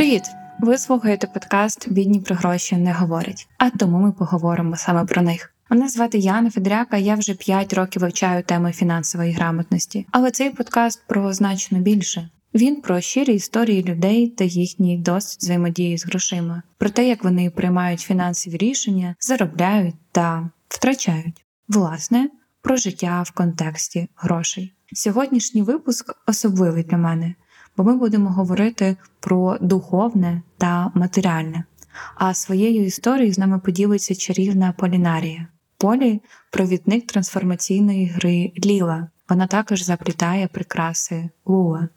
Привіт! Ви слухаєте подкаст Бідні про гроші не говорять, а тому ми поговоримо саме про них. Мене звати Яна Федряка, я вже 5 років вивчаю теми фінансової грамотності, але цей подкаст про значно більше. Він про щирі історії людей та їхній досвід взаємодії з грошима, про те, як вони приймають фінансові рішення, заробляють та втрачають. Власне, про життя в контексті грошей. Сьогоднішній випуск особливий для мене, бо ми будемо говорити про духовне та матеріальне. А своєю історією з нами поділиться чарівна Полінарія. Полі провідник трансформаційної гри Ліла. Вона також заплітає прикраси Лула.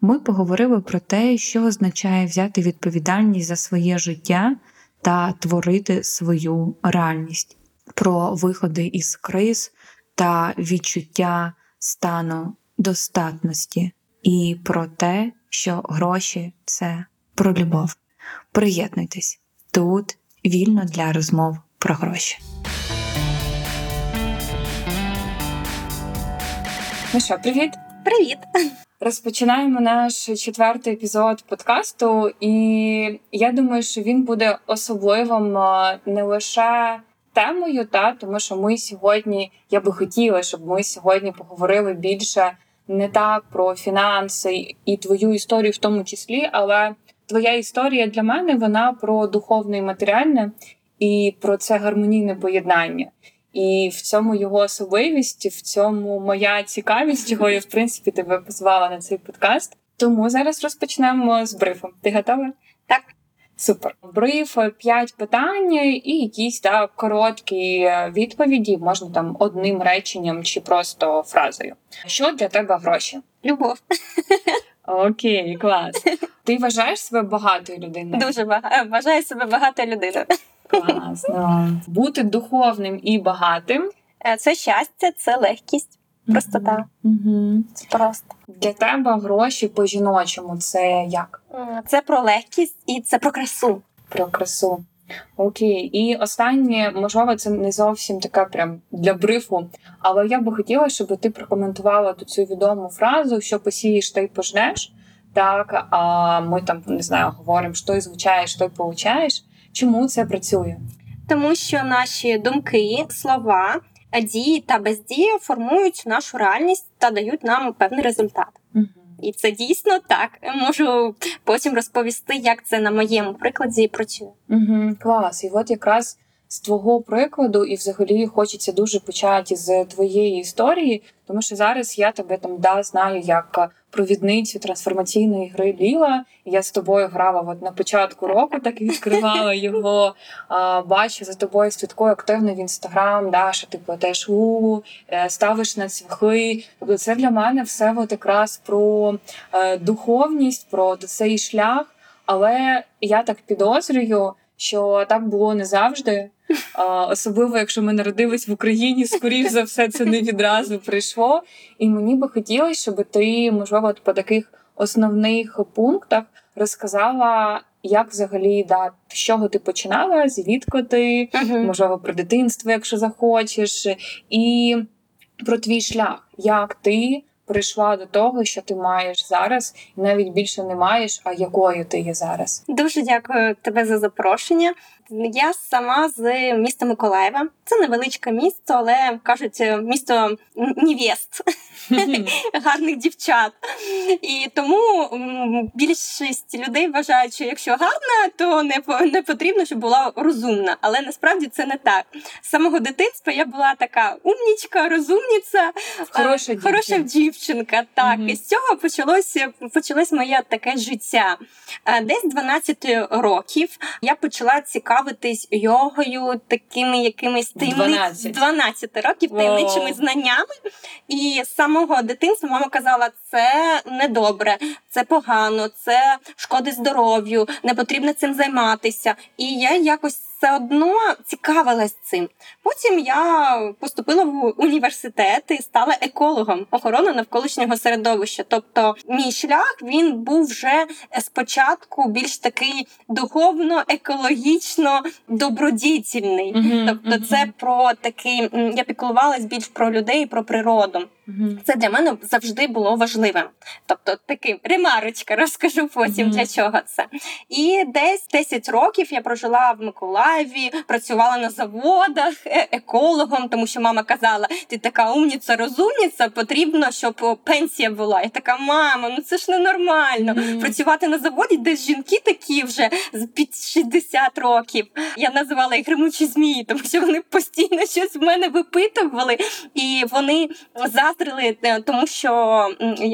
Ми поговорили про те, що означає взяти відповідальність за своє життя та творити свою реальність, про виходи із криз та відчуття стану достатності, і про те, що гроші це про любов. Приєднуйтесь тут вільно для розмов про гроші. Ну що, привіт! Привіт! Розпочинаємо наш четвертий епізод подкасту, і я думаю, що він буде особливим не лише темою, та тому що ми сьогодні, я би хотіла, щоб ми сьогодні поговорили більше не так про фінанси і твою історію, в тому числі, але твоя історія для мене вона про духовне і матеріальне і про це гармонійне поєднання. І в цьому його особливість, в цьому моя цікавість, чого я в принципі тебе позвала на цей подкаст. Тому зараз розпочнемо з брифом. Ти готова? Так. Супер. Бриф, п'ять питань і якісь так короткі відповіді, можна там одним реченням чи просто фразою. Що для тебе гроші? Любов. Окей, клас. Ти вважаєш себе багатою людиною? Дуже багато. Вважаю себе багатою людиною. Класно. Бути духовним і багатим. Е, Це щастя, це легкість, простота. Угу. Це просто. Для тебе гроші по жіночому це як? Це про легкість і це про красу. Про красу. Окей, і останнє, можливо, це не зовсім така прям для брифу, але я би хотіла, щоб ти прокоментувала ту цю відому фразу, що посієш, то й пожнеш. Так, а ми там не знаю, говоримо, що й звучаєш, то й получаєш. Чому це працює? Тому що наші думки, слова, дії та бездія формують нашу реальність та дають нам певний результат. І це дійсно так. Можу потім розповісти, як це на моєму прикладі працює. Угу, клас. І от якраз з твого прикладу, і взагалі хочеться дуже почати з твоєї історії, тому що зараз я тебе там да знаю як провідницю трансформаційної гри Ліла. Я з тобою грала от на початку року, так і відкривала його. А, Бачу за тобою слідкую активно в інстаграм, да, що ти платиш у ставиш на цвяхи. Тобто це для мене все от якраз про е, духовність, про цей шлях. Але я так підозрюю, що так було не завжди. Особливо, якщо ми народились в Україні, скоріш за все, це не відразу прийшло. І мені би хотілося, щоб ти, можливо, по таких основних пунктах розказала, як взагалі да, з чого ти починала, звідки ти, можливо, про дитинство, якщо захочеш, і про твій шлях, як ти прийшла до того, що ти маєш зараз, і навіть більше не маєш, а якою ти є зараз. Дуже дякую тебе за запрошення. Я сама з міста Миколаєва. Це невеличке місто, але кажуть, місто невест, гарних дівчат. І тому більшість людей вважають, що якщо гарна, то не, не потрібно, щоб була розумна. Але насправді це не так. З самого дитинства я була така умнічка, розумниця, Хороша е, хороша дівчинка. дівчинка. Так, і з цього почалося почалось моє таке життя. Е, Десь з 12 років я почала цікавитись йогою, такими якимись таємниць 12. 12 років таємничими знаннями. І з самого дитинства мама казала, це недобре, це погано, це шкоди здоров'ю, не потрібно цим займатися. І я якось все одно цікавилась цим. Потім я поступила в університет і стала екологом охорони навколишнього середовища. Тобто, мій шлях він був вже спочатку більш такий духовно, екологічно добродітельний. Мгм, Тобто, мгм. це про такий я піклувалась більш про людей, про природу. Це для мене завжди було важливим. Тобто, таким ремарочка, розкажу потім Мгм. для чого це. І десь 10 років я прожила в Миколаєві, працювала на заводах е- екологом, тому що мама казала: ти така умніця, розумніця, потрібно, щоб пенсія була. Я така, мама, ну це ж ненормально. Мгм. Працювати на заводі, де жінки такі вже з під 60 років. Я називала їх гримучі змії, тому що вони постійно щось в мене випитували, і вони заздрили, е, тому що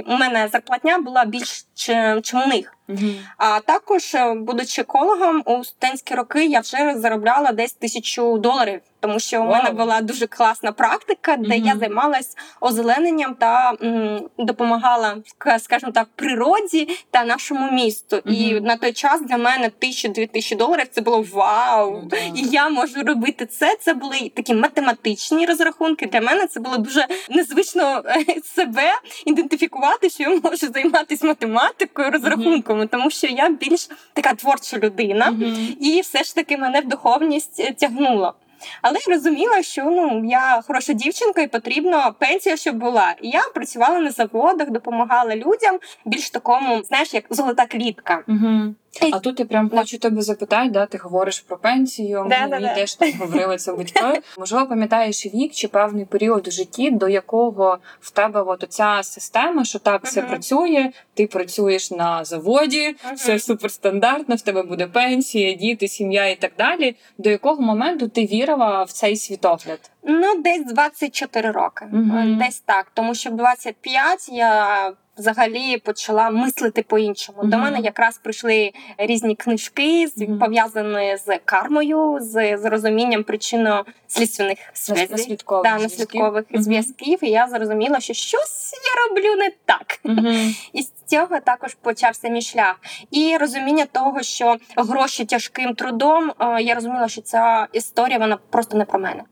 у мене зарплатня була більш чи- чим у них. Мгм. А також, е, будучи екологом, у студентські роки я вже заробляла десь тисячу доларів, тому що у мене була дуже класна практика, де Мгм. я займалась озелененням та м, допомагала, скажімо так, природі та нашому місту. І на той час для мене тисячу-дві тисячі доларів це було вау! Ну. І я можу робити це. Це були такі математичні розрахунки. Для мене це було дуже незвично е, себе ідентифікувати, що я можу займатися математикою, розрахунками, тому що я більш така творча людина, і все ж таки мене в духовність е, тягнуло. Але я розуміла, що ну я хороша дівчинка, і потрібно пенсія, щоб була. І я працювала на заводах, допомагала людям більш такому, знаєш, як золота клітка. Мгм. А тут я прям Да. хочу тебе запитати, да, ти говориш про пенсію. Да, Мені да, да. теж так говорили це батьки. Можливо, пам'ятаєш вік чи певний період у житті, до якого в тебе от оця система, що так все Мгм. працює, ти працюєш на заводі, Мгм. все суперстандартно, в тебе буде пенсія, діти, сім'я і так далі. До якого моменту ти вірила в цей світогляд? Ну, десь 24 роки. Мгм. Десь так. Тому що в 25 я взагалі почала мислити по-іншому. До мене якраз прийшли різні книжки, Мгм. пов'язані з кармою, з, з розумінням причинно-слідственних зв'язків. Наслідкових Да, зв'язків. наслідкових Мгм. зв'язків, і я зрозуміла, що щось я роблю не так. І з цього також почався мій шлях. І розуміння того, що гроші тяжким трудом, е, я розуміла, що ця історія вона просто не про мене.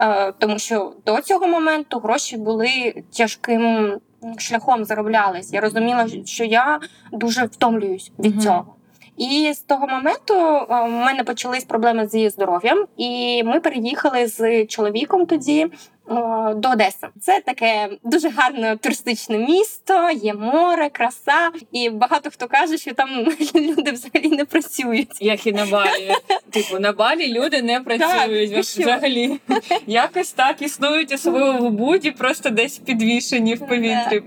Е, тому що до цього моменту гроші були тяжким шляхом зароблялись. Я розуміла, що я дуже втомлююсь від Мгм. цього. І з того моменту е, в мене почались проблеми зі здоров'ям, і ми переїхали з чоловіком тоді до Одеси. Це таке дуже гарне туристичне місто, є море, краса, і багато хто каже, що там люди взагалі не працюють. Як і на балі. Типу, на балі люди не працюють Так, взагалі. Якось так існують, особливо в Убуді, просто десь підвішені в повітрі.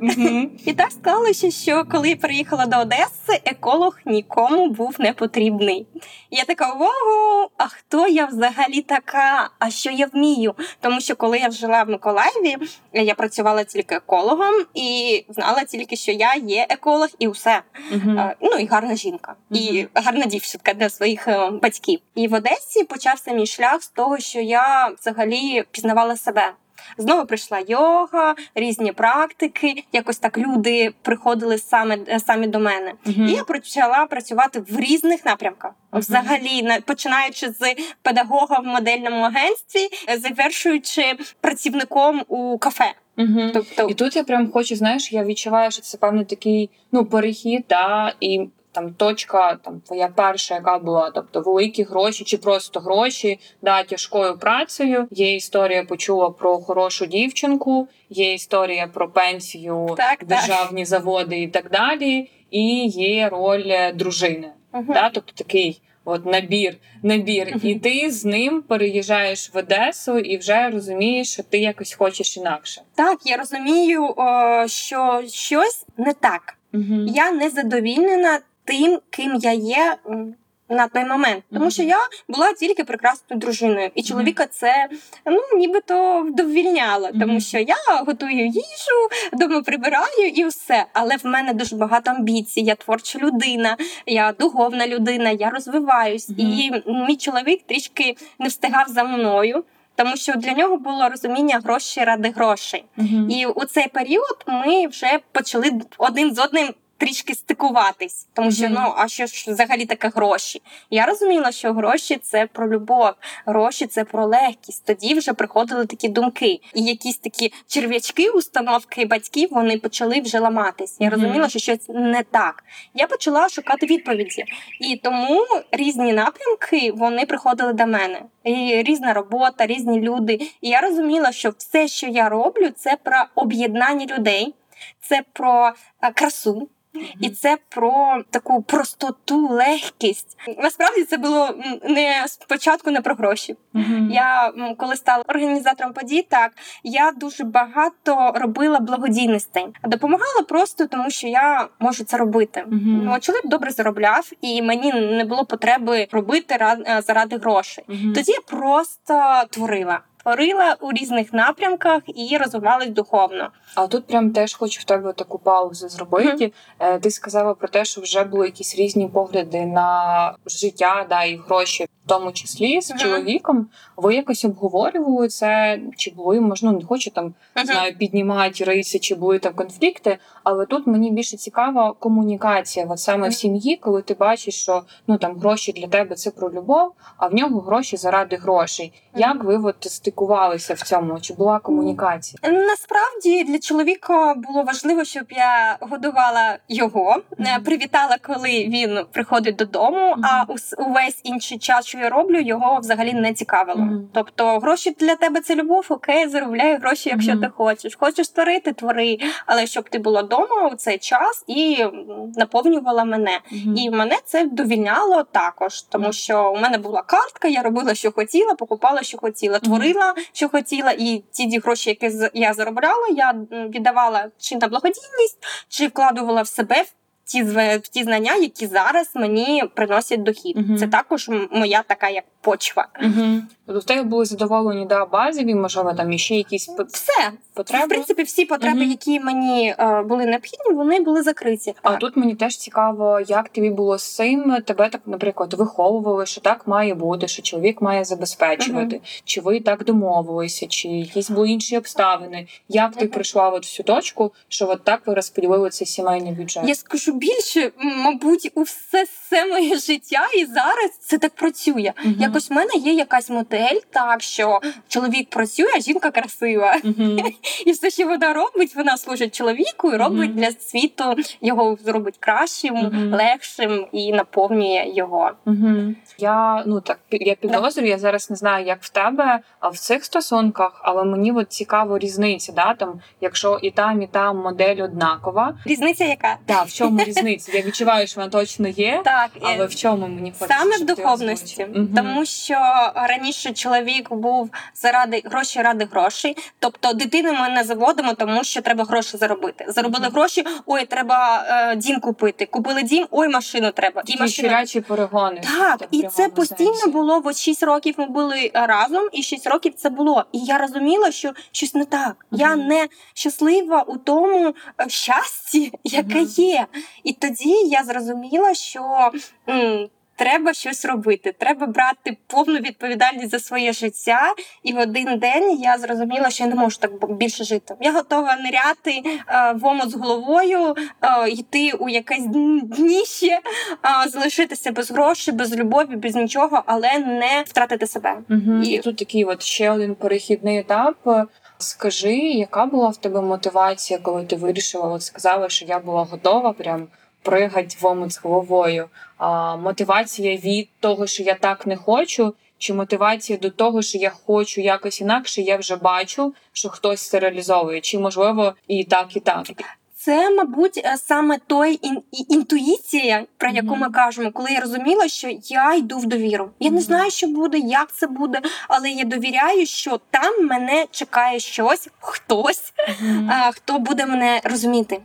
І так склалося, що коли я приїхала до Одеси, еколог нікому був не потрібний. Я така: ого, а хто я взагалі така? А що я вмію? Тому що коли я жила в Миколаєві, я працювала тільки екологом і знала тільки, що я є еколог, і усе. Е, Ну і гарна жінка, і гарна дівчинка для своїх е, батьків. І в Одесі почався мій шлях з того, що я взагалі пізнавала себе. Знову прийшла йога, різні практики. Якось так люди приходили саме е, самі до мене. Мгм. І я почала працювати в різних напрямках. Мгм. Взагалі, на- починаючи з педагога в модельному агентстві, е, завершуючи працівником у кафе. Мгм. Тобто, І тут я прям хочу, знаєш, я відчуваю, що це певний такий ну, перехід, та, і там точка, там твоя перша, яка була, тобто великі гроші чи просто гроші, да, тяжкою працею. Є історія почула про хорошу дівчинку, є історія про пенсію, Так, так. державні заводи і так далі. І є роль е, дружини. Мгм. Да? Тобто такий от набір, набір. І ти з ним переїжджаєш в Одесу і вже розумієш, що ти якось хочеш інакше. так, я розумію, що щось не так. Угу. я не задовільнена тим, ким я є на той момент. Тому що я була тільки прекрасною дружиною, і чоловіка це ну нібито вдовільняло, тому що я готую їжу, дома прибираю і все. Але в мене дуже багато амбіцій. Я творча людина, я духовна людина, я розвиваюсь. І мій чоловік трішки не встигав за мною. Тому що для нього було розуміння гроші ради грошей. Угу. І у цей період ми вже почали один з одним трішки стикуватись, тому що Мгм. ну а що ж взагалі таке гроші? Я розуміла, що гроші це про любов, гроші це про легкість. Тоді вже приходили такі думки, і якісь такі черв'ячки, установки батьків вони почали вже ламатись. Я розуміла, що щось не так. Я почала шукати відповіді, і тому різні напрямки вони приходили до мене. І різна робота, різні люди. І я розуміла, що все, що я роблю, це про об'єднання людей, це про е, красу. І це про таку простоту, легкість. Насправді це було не спочатку не про гроші. Мгм. Я коли стала організатором подій, так я дуже багато робила благодійностей. Допомагала просто тому, що я можу це робити. Ну, чоловік добре заробляв, і мені не було потреби робити е, заради грошей. Мгм. Тоді я просто творила. Творила у різних напрямках і розвивалась духовно. А тут прям теж хочу в тебе таку паузу зробити. Е, Ти сказала про те, що вже були якісь різні погляди на життя, да, і гроші, в тому числі з Мгм. чоловіком. Ви якось обговорювали це? Чи були, можливо, не хочу там Мгм. знаю, піднімати риси, чи були там конфлікти. Але тут мені більше цікава комунікація, от саме в сім'ї, коли ти бачиш, що ну там гроші для тебе це про любов, а в нього гроші заради грошей. Як ви от стикувалися в цьому? Чи була комунікація? Насправді для чоловіка було важливо, щоб я годувала його, е, привітала, коли він приходить додому. А увесь інший час, що я роблю, його взагалі не цікавило. Тобто, гроші для тебе це любов, окей, заробляй гроші, якщо ти хочеш. Хочеш творити, твори, але щоб ти була вдома у цей час і наповнювала мене. І мене це довільняло також, тому що у мене була картка, я робила, що хотіла, покупала, що хотіла, творила, що хотіла, і ті гроші, які я заробляла, я віддавала чи на благодійність, чи вкладувала в себе. в Ті в ті знання, які зараз мені приносять дохід, Угу. це також моя така як почва. Мгм. Тобто в тебе були задоволені да, базові, можливо, там іще якісь Все потреби. в принципі, всі потреби, Мгм. які мені е, були необхідні, вони були закриті. А Так. тут мені теж цікаво, як тобі було з цим. Тебе так, наприклад, виховували, що так має бути, що чоловік має забезпечувати. Чи ви так домовилися, чи якісь були інші обставини? Як ти прийшла от в цю точку, що от так ви розподілили цей сімейний бюджет? Я скажу більше, мабуть, у все, все моє життя і зараз це так працює. Мгм. Якось в мене є якась модель, так що чоловік працює, а жінка красива. І все, що вона робить, вона служить чоловіку і робить для світу його зробить кращим, легшим і наповнює його. Я ну так пі- я підозрюю, я зараз не знаю, як в тебе а в цих стосунках, але мені от цікаво різниця, да там, якщо і там, і там модель однакова. Різниця яка? Так, в чому різниця? Я відчуваю, що вона точно є. Так, е, Але в чому мені хочеться, Саме в духовності, озвучив? Тому що раніше чоловік був заради гроші ради грошей. Тобто дитину ми не заводимо, тому що треба гроші заробити. Заробили гроші, ой, треба е, дім купити. Купили дім, ой, машину треба. Такі машину. щурячі перегони. Так, і це постійно сенсі. було. От 6 років ми були е, разом, і 6 років це було. І я розуміла, що щось не так. Я не щаслива у тому е, щасті, яке Мгм. є. І тоді я зрозуміла, що. м, Треба щось робити, треба брати повну відповідальність за своє життя. І в один день я зрозуміла, що я не можу так більше жити. Я готова ниряти е, в омут з головою, е, йти у якесь дніще, е, залишитися без грошей, без любові, без нічого, але не втратити себе. І- І тут такий от ще один перехідний етап. Скажи, яка була в тебе мотивація, коли ти вирішила, от сказала, що я була готова прям пригать в омут з головою. А, мотивація від того, що я так не хочу, чи мотивація до того, що я хочу якось інакше, я вже бачу, що хтось це реалізовує, чи можливо і так, і так. Це, мабуть, е, саме той ін- інтуїція, про яку ми кажемо, коли я розуміла, що я йду в довіру. Я не знаю, що буде, як це буде, але я довіряю, що там мене чекає щось, хтось, а, хто буде мене розуміти.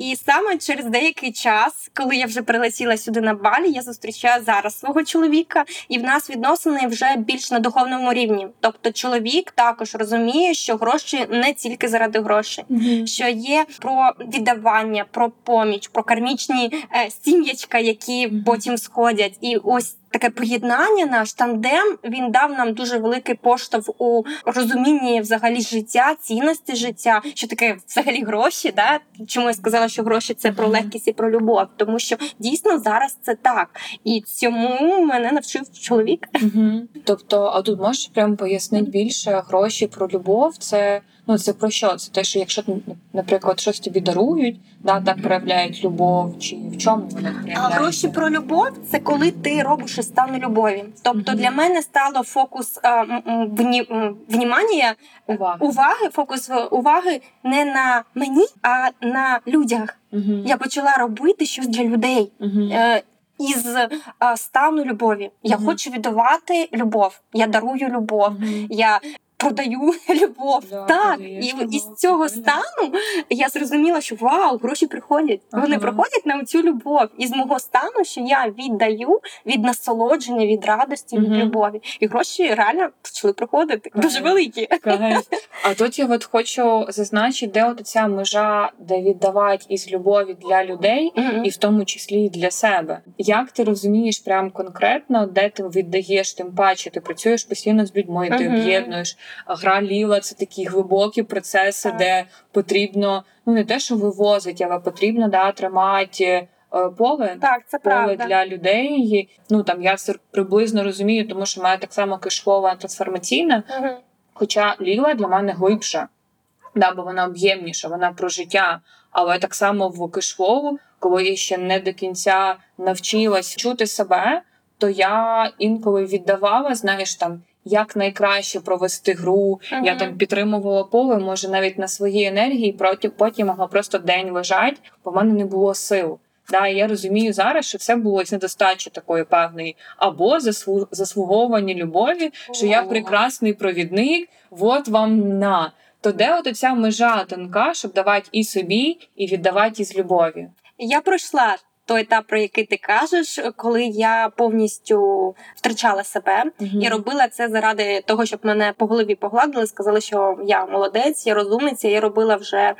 І саме через деякий час, коли я вже прилетіла сюди на Балі, я зустрічаю зараз свого чоловіка, і в нас відносини вже більш на духовному рівні. Тобто, чоловік також розуміє, що гроші не тільки заради грошей. Що є про віддавання, про поміч, про кармічні е, сім'ячка, які потім сходять, і ось таке поєднання, наш тандем він дав нам дуже великий поштовх у розумінні взагалі життя, цінності життя, що таке взагалі гроші. Да? Чому я сказала, що гроші це про легкість і про любов, тому що дійсно зараз це так, і цьому мене навчив чоловік. Угу. Тобто, а тут можеш прямо пояснити більше гроші про любов? Це ну це про що? Це те, що якщо наприклад щось тобі дарують, да так проявляють любов, чи в чому вони А проявляють? гроші про любов це коли ти робиш із стану любові. Тобто для мене стало фокус а, м, внімання, увага. уваги, фокус е, уваги не на мені, а на людях. Угу. Я почала робити щось для людей. Е, із е, стану любові. Я Мгм. хочу віддавати любов. Я дарую любов. Я продаю любов. Да, так, і любов, із цього стану я зрозуміла, що вау, гроші приходять. Вони Ага. приходять на цю любов. Із мого стану, що я віддаю від насолодження, від радості, від любові. І гроші реально почали приходити. Кайф. Дуже великі. Кайф. А тут я от хочу зазначити, де от ця межа, де віддавати із любові для людей, і в тому числі і для себе. Як ти розумієш прям конкретно, де ти віддаєш, тим паче ти працюєш постійно з людьми, ти об'єднуєш. Гра ліла це такі глибокі процеси, Так. де потрібно ну не те, що вивозить, але потрібно да, тримати е, поле. Так, це Поле правда. для людей. Ну там я це приблизно розумію, тому що мене так само кишкова трансформаційна. Мгм. Хоча Ліла для мене глибша, да, бо вона об'ємніша, вона про життя. Але так само в кишвову, коли я ще не до кінця навчилась чути себе, то я інколи віддавала, знаєш, там як найкраще провести гру. Я там підтримувала поле, може навіть на своїй енергії, проти потім могла просто день лежати, бо в мене не було сил. Да, я розумію зараз, що це було з недостачі такої певної, або заслу... заслуговування любові, що я прекрасний провідник, от вам на. То де от ця межа тонка, щоб давати і собі, і віддавати із любові? Я пройшла той етап, про який ти кажеш, коли я повністю втрачала себе. і робила це заради того, щоб мене по голові погладили, сказали, що я молодець, я розумниця. Я робила вже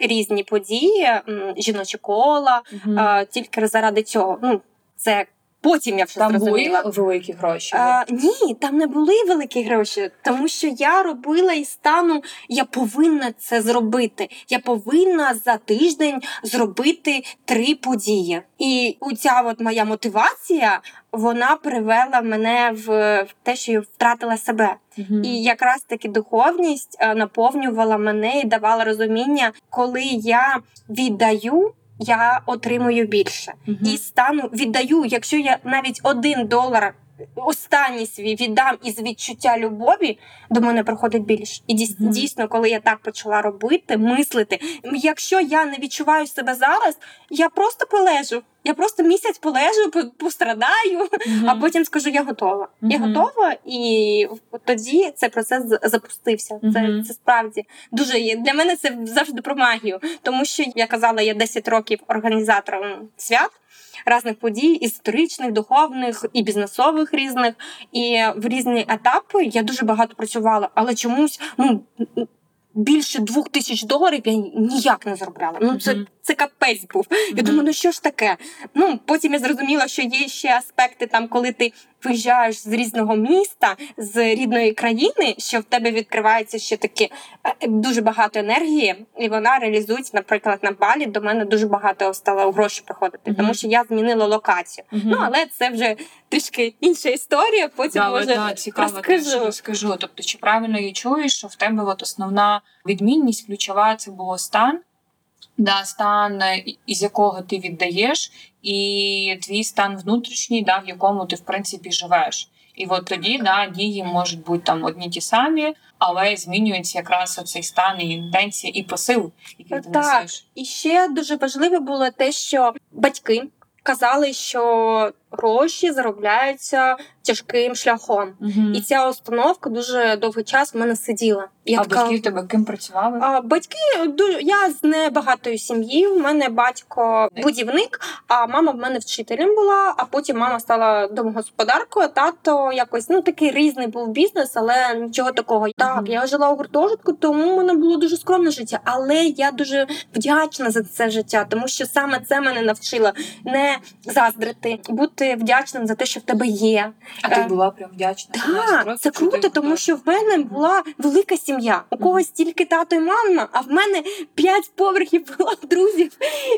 різні події, жіночі кола, а, тільки заради цього. Ну, це потім я вже Там зрозуміла. були великі гроші. А, ні, там не були великі гроші, тому що я робила із стану, я повинна це зробити. Я повинна за тиждень зробити три події. І ця от моя мотивація вона привела мене в, те, що я втратила себе. Мгм. І якраз таки духовність е, наповнювала мене і давала розуміння, коли я віддаю. Я отримую більше угу. і стану віддаю, якщо я навіть один долар останній свій віддам із відчуття любові, до мене приходить більше. І дійс- дійсно, коли я так почала робити, мислити, якщо я не відчуваю себе зараз, я просто полежу. Я просто місяць полежу, по- пострадаю, Мгм. а потім скажу, я готова. Я готова, і тоді цей процес запустився. Це, Мгм. це справді дуже. Для мене це завжди про магію, тому що я казала, я 10 років організатором свят. Різних подій, історичних, духовних і бізнесових різних, і в різні етапи я дуже багато працювала, але чомусь ну більше двох тисяч доларів я ніяк не заробляла. Ну це, це капець був. Я думаю, ну що ж таке? Ну потім я зрозуміла, що є ще аспекти там, коли ти виїжджаєш з різного міста, з рідної країни, що в тебе відкривається ще таке дуже багато енергії, і вона реалізується, наприклад, на балі. До мене дуже багато стало грошей приходити, Мгм. тому що я змінила локацію. Мгм. Ну але це вже трішки інша історія. Потім Да, може да, цікаво розкажу. розкажу. Тобто, чи правильно я чую, що в тебе от основна відмінність ключова це було стан, да, стан, е, із якого ти віддаєш, і твій стан внутрішній, да, в якому ти в принципі живеш. І от тоді да, дії можуть бути там одні ті самі, але змінюється якраз цей стан і інтенція, і посил, який ти Так. несеш. І ще дуже важливо було те, що батьки казали, що гроші заробляються тяжким шляхом. Мгм. І ця установка дуже довгий час в мене сиділа. Я а така, батьки в тебе ким працювали? а, батьки я з небагатої сім'ї. У мене батько будівник, а мама в мене вчителем була. А потім мама стала домогосподаркою. Тато якось ну такий різний був бізнес, але нічого такого. Так, я жила у гуртожитку, тому в мене було дуже скромне життя. Але я дуже вдячна за це життя, тому що саме це мене навчило не заздрити, бути вдячним за те, що в тебе є. А ти е, була прям вдячна? Так, це круто, тому що в мене була велика сім'я. У когось тільки тато і мама, а в мене п'ять поверхів було друзів,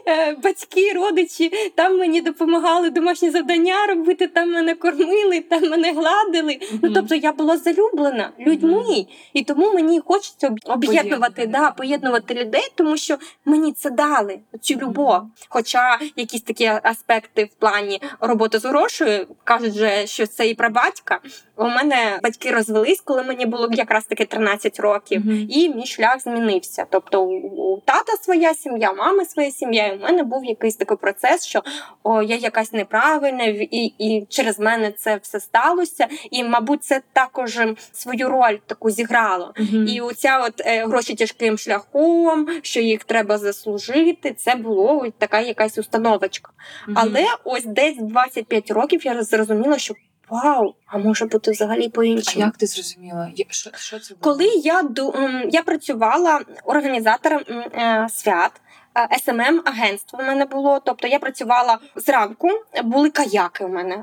е, батьки, родичі. Там мені допомагали домашні завдання робити, там мене кормили, там мене гладили. Ну тобто я була залюблена людьми, і тому мені хочеться об'єднувати, да, поєднувати людей, тому що мені це дали цю любов. Хоча якісь такі аспекти в плані роботи з грошею кажуть, же, що це і прабатька. У мене батьки розвелись, коли мені було якраз таки 13 років. Мгм. І мій шлях змінився. Тобто у у тата своя сім'я, у мами своя сім'я. І у мене був якийсь такий процес, що о, я якась неправильна, і, і через мене це все сталося. І, мабуть, це також свою роль таку зіграло. Мгм. І оця от е, гроші тяжким шляхом, що їх треба заслужити, це було ось така якась установочка. Мгм. Але ось десь в 25 років я зрозуміла, що вау, а може бути взагалі А по-іншому. як ти зрозуміла? Що, що це було? Коли я я працювала організатором е, свят. SMM агентство в мене було. Тобто я працювала зранку, були каяки у мене.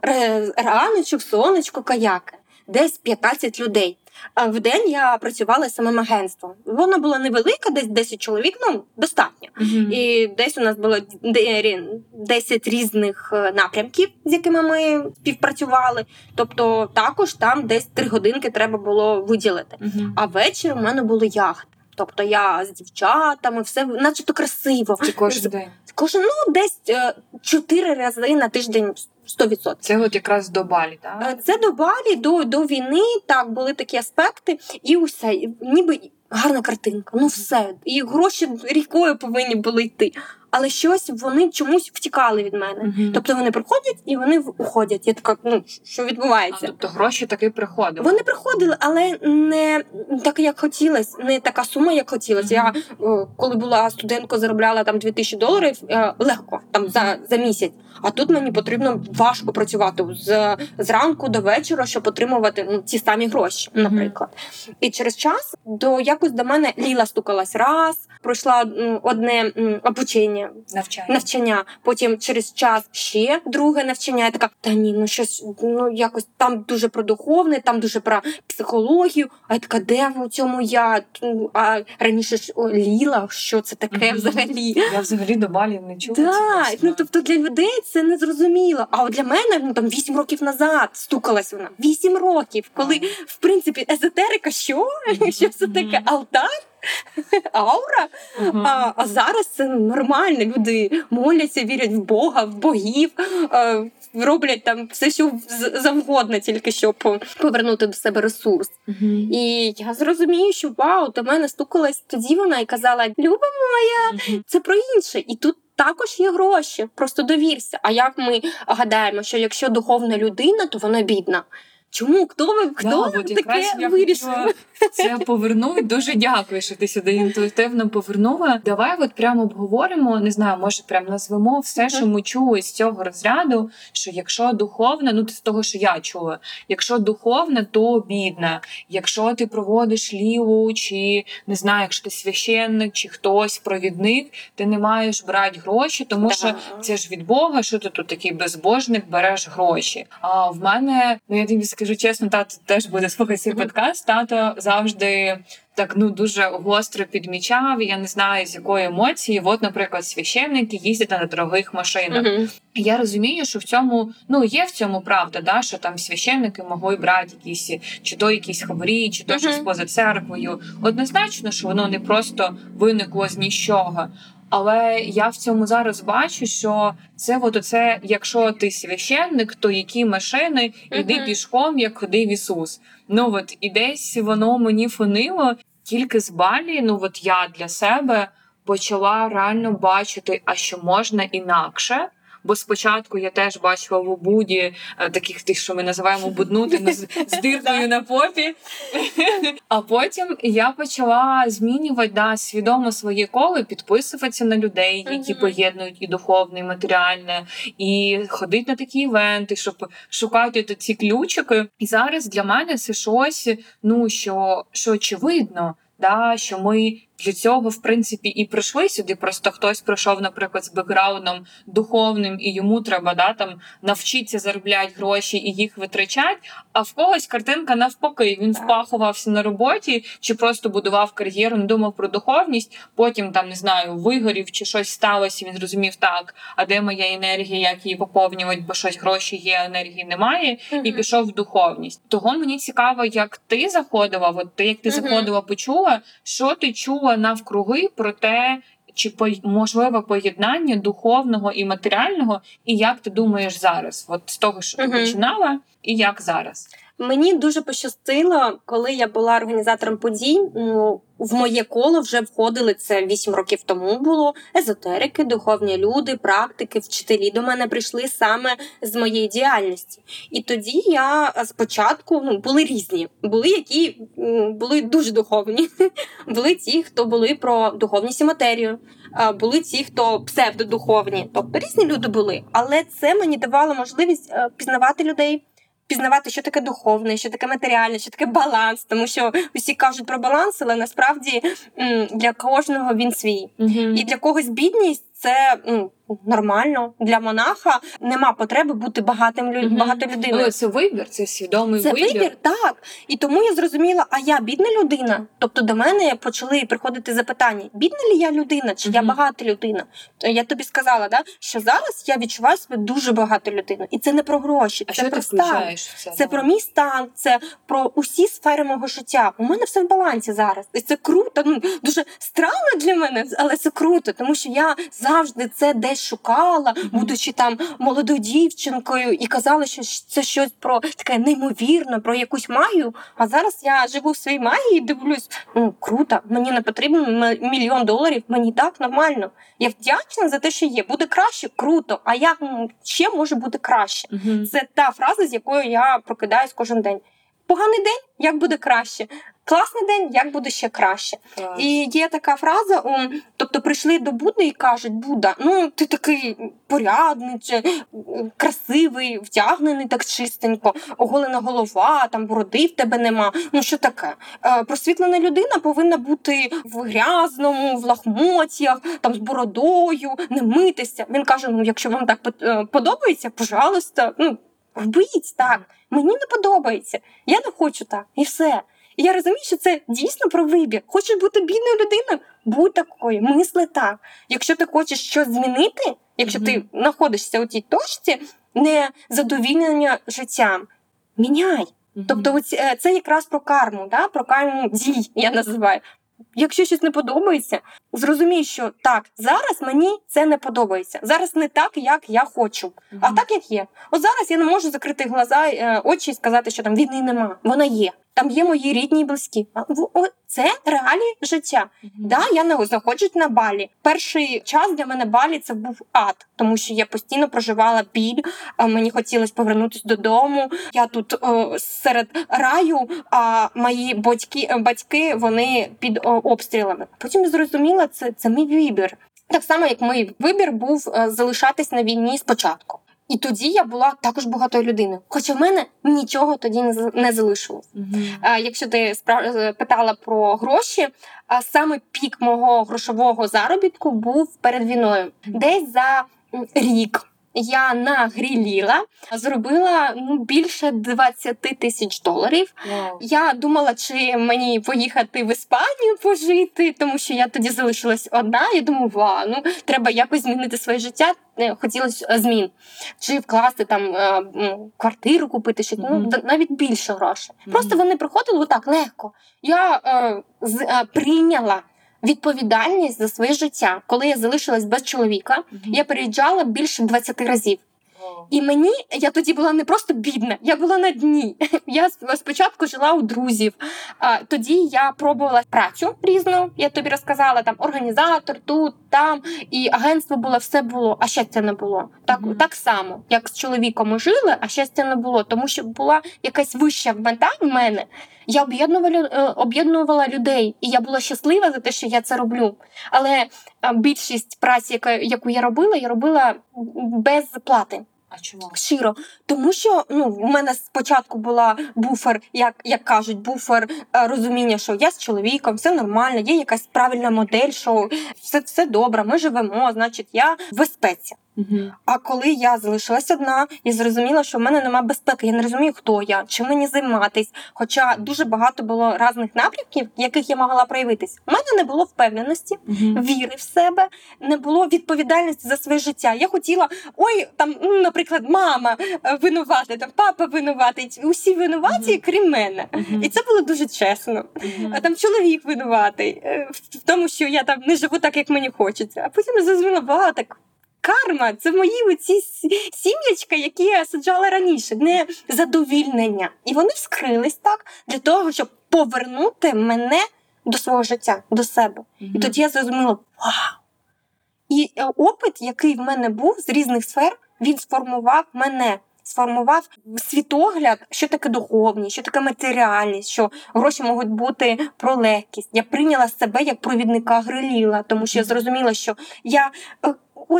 Раночок, сонечко, каяки. Десь 15 людей. А в день я працювала SMM агентством. Воно було невелике, десь 10 чоловік, ну достатньо. Мгм. І десь у нас було де- 10 різних е, напрямків, з якими ми співпрацювали. Тобто, також там десь 3 годинки треба було виділити. Мгм. А ввечері у мене були яхти. Тобто я з дівчатами, все начебто красиво. Це кожен день. Кожен ну десь е, чотири рази на тиждень 100%. Це от якраз до Балі, так? Е, Це до Балі, до, до війни, так, були такі аспекти, і усе, ніби гарна картинка, ну все. І гроші рікою повинні були йти. Але щось вони чомусь втікали від мене. Мгм. Тобто вони приходять і вони уходять. Я така, ну що А, відбувається? тобто гроші таки приходили. Вони приходили, але не так, як хотілося, не така сума, як хотілося. Я е, коли була студенткою, заробляла там 2000 доларів е, легко там за, за місяць. А тут мені потрібно важко працювати з зранку до вечора, щоб отримувати ну, ті самі гроші, наприклад. І через час до якось до мене Ліла стукалась раз, пройшла одне обучення, навчання. навчання. Потім через час ще друге навчання. Я така, та ні, ну щось ну якось там дуже про духовне, там дуже про психологію. А я така, де в цьому я? А раніше ж о, ліла, що це таке взагалі? Я взагалі до Балі не чула. Так, ну тобто для людей це не зрозуміло. А от для мене ну там вісім років назад стукалась вона. Вісім років, коли в принципі езотерика, що? Що це таке? Алтар? Аура? Мгм. А, а зараз це нормально. Люди моляться, вірять в Бога, в богів, е, роблять там все, що завгодно, тільки щоб повернути до себе ресурс. Мгм. І я зрозумію, що вау, до мене стукалась тоді вона і казала: Люба, Мгм. це про інше. І тут. Також є гроші, просто довірся. А як ми гадаємо, що якщо духовна людина, то вона бідна? Чому? Хто ви хто Да, таке вирішив? Це повернув. Дуже дякую, що ти сюди інтуїтивно повернула. Давай от прямо обговоримо, не знаю, може прям назвемо все, що ми чули з цього розряду. Що якщо духовна, ну з того, що я чула, якщо духовна, то бідна. Якщо ти проводиш ліву, чи не знаю, якщо ти священник, чи хтось провідник, ти не маєш брати гроші, тому що це ж від Бога, що ти тут такий безбожник, береш гроші. А в мене, ну я тобі скажу чесно, тато теж буде слухати цей подкаст. Тато завжди так ну дуже гостро підмічав. Я не знаю з якої емоції. От, наприклад, священники їздять на дорогих машинах. І Я розумію, що в цьому ну є в цьому правда, да, що там священники могли брати якісь чи то якісь хабарі, чи то Мгм. щось поза церквою. Однозначно, що воно не просто виникло з нічого. Але я в цьому зараз бачу, що це от оце, якщо ти священник, то які машини іди Мгм. пішком, як ходив Ісус. Ну от і десь воно мені фонило тільки з Балі. Ну от я для себе почала реально бачити, а що можна інакше. Бо спочатку я теж бачила в обуді е, таких тих, що ми називаємо буднути ну, з, з диркою на попі. А потім я почала змінювати да, свідомо своє коло, підписуватися на людей, які поєднують і духовне, і матеріальне, і ходити на такі івенти, щоб шукати ці ключики. І зараз для мене це щось, ну що, що очевидно. Да, що ми для цього в принципі і прийшли сюди. Просто хтось прийшов, наприклад, з бекграундом духовним, і йому треба да там навчитися заробляти гроші і їх витрачати. А в когось картинка навпаки. Він впахувався на роботі чи просто будував кар'єру, не думав про духовність. Потім там не знаю, вигорів чи щось сталося. Він зрозумів так. А де моя енергія, як її поповнювати, бо щось гроші є, енергії немає і пішов в духовність. Того мені цікаво, як ти заходила. От ти як ти заходила, почула, що ти чула навкруги про те, чи можливе поєднання духовного і матеріального, і як ти думаєш зараз? От з того, що ти Мгм. починала, і як зараз? Мені дуже пощастило, коли я була організатором подій. ну, В моє коло вже входили це 8 років тому. Було езотерики, духовні люди, практики, вчителі до мене прийшли саме з моєї діяльності. І тоді я спочатку ну були різні. Були які були дуже духовні. Були ті, хто були про духовність і матерію. Були ті, хто псевдодуховні, тобто різні люди були. Але це мені давало можливість е, пізнавати людей пізнавати, що таке духовне, що таке матеріальне, що таке баланс, тому що усі кажуть про баланс, але насправді для кожного він свій. І для когось бідність це нормально. Для монаха нема потреби бути багатим лю... Мгм. багатолюдиною. Ну, це вибір, це свідомий Це вибір. вибір, так. І тому я зрозуміла, а я бідна людина. Тобто до мене почали приходити запитання: бідна ли я людина, чи я багата людина? То я тобі сказала, да, що зараз я відчуваю себе дуже багата людина. І це не про гроші, А це що про ти стан. це? Це про мій стан, це про усі сфери мого життя. У мене все в балансі зараз. І це круто. Ну дуже странно для мене, але це круто, тому що я завжди це десь шукала, Мгм. будучи там молодою дівчинкою, і казала, що це щось про таке неймовірне, про якусь магію. А зараз я живу в своїй магії і дивлюсь, ну круто, мені не потрібен мільйон доларів, мені так нормально. Я вдячна за те, що є. Буде краще, круто. А як ще може бути краще? Це та фраза, з якою я прокидаюсь кожен день. Поганий день, як буде краще. Класний день, як буде ще краще. Клас. І є така фраза: тобто прийшли до Будди і кажуть, Будда, ну ти такий порядний, чи, красивий, вдягнений так чистенько, оголена голова, там бороди в тебе нема. Ну що таке? Е, просвітлена людина повинна бути в грязному, в лахмотьях, там з бородою, не митися. Він каже: ну, якщо вам так е, подобається, пожалуйста, ну робіть так. Мені не подобається. Я не хочу так. І все. І я розумію, що це дійсно про вибір. Хочеш бути бідною людиною? Будь такою, мисли так. Якщо ти хочеш щось змінити, якщо ти знаходишся у тій точці незадовільнення життям, міняй. Мгм. Тобто, е, це якраз про карму, да? про карму дій, я називаю. Якщо щось не подобається, зрозумій, що так, зараз мені це не подобається. Зараз не так, як я хочу, а Мгм. так, як є. От зараз я не можу закрити глаза, е, очі і сказати, що там війни нема. Вона є. Там є мої рідні і близькі. Це реалії життя. Мгм. Да, я не знаходжусь на балі. Перший час для мене балі це був ад, тому що я постійно проживала біль. Мені хотілося повернутися додому. Я тут о, серед раю, а мої батьки, батьки вони під о, обстрілами. Потім я зрозуміла, це, це мій вибір. Так само, як мій вибір був е, залишатись на війні спочатку. І тоді я була також багатою людиною. Хоча в мене нічого тоді не залишилось. Mm-hmm. Якщо ти спра- питала про гроші, а саме пік мого грошового заробітку був перед війною. Десь за рік я нагріліла, зробила ну, більше 20 тисяч доларів. Вау. Я думала, чи мені поїхати в Іспанію пожити, тому що я тоді залишилась одна. Я думаю, ва, ну треба якось змінити своє життя. Е, Хотілося е, змін, чи вкласти там е, квартиру купити, чи ну Мгм. д- навіть більше грошей. Мгм. Просто вони приходили отак легко. Я е, з, е, прийняла відповідальність за своє життя. Коли я залишилась без чоловіка, я переїжджала більше 20 разів. І мені я тоді була не просто бідна, я була на дні. Я спочатку жила у друзів. А, тоді я пробувала працю різну, я тобі розказала, там організатор тут, там, і агентство було, все було, а щастя не було. Так, Мгм. так само, як з чоловіком ми жили, а щастя не було, тому що була якась вища мета в мене. Я об'єднувала, е, об'єднувала людей, і я була щаслива за те, що я це роблю. Але більшість праці, яку я робила, я робила без плати А чому? щиро, тому що ну в мене спочатку була буфер, як, як кажуть, буфер е, розуміння, що я з чоловіком, все нормально, є якась правильна модель, що все, все добре, ми живемо, значить, я в безпеці. Угу. А коли я залишилась одна, я зрозуміла, що в мене немає безпеки. Я не розумію, хто я, чим мені займатись. Хоча дуже багато було різних напрямків, яких я могла проявитись. У мене не було впевненості, Угу. віри в себе, не було відповідальності за своє життя. Я хотіла, ой, там, наприклад, мама е, винувата, там папа винуватий, усі винуваті, Мгм. крім мене. І це було дуже чесно. А там чоловік винуватий е, в тому, що я там не живу так, як мені хочеться. А потім я зрозуміла, вау, так. Карма це мої оці сім'ячка, які я саджала раніше, не задовільнення. І вони вскрились так для того, щоб повернути мене до свого життя, до себе. І тоді я зрозуміла, вау! І е, опит, який в мене був з різних сфер, він сформував мене, сформував світогляд, що таке духовність, що таке матеріальність, що гроші можуть бути про легкість. Я прийняла себе як провідника гриліла, тому що я зрозуміла, що я.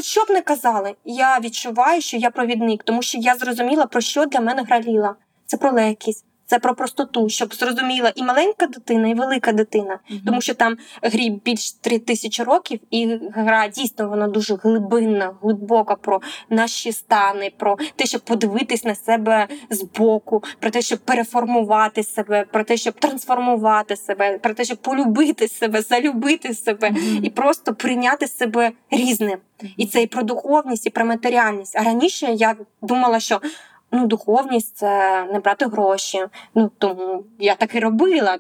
Що б не казали, я відчуваю, що я провідник, тому що я зрозуміла, про що для мене граліла. Це про легкість, це про простоту, щоб зрозуміла і маленька дитина, і велика дитина тому що там грі більш три тисячі років, і гра дійсно вона дуже глибинна, глибока про наші стани, про те, щоб подивитись на себе збоку, про те, щоб переформувати себе, про те, щоб трансформувати себе, про те, щоб полюбити себе, залюбити себе і просто прийняти себе різним. І це і про духовність, і про матеріальність. А раніше я думала, що ну, духовність це не брати гроші. Ну тому я так і робила.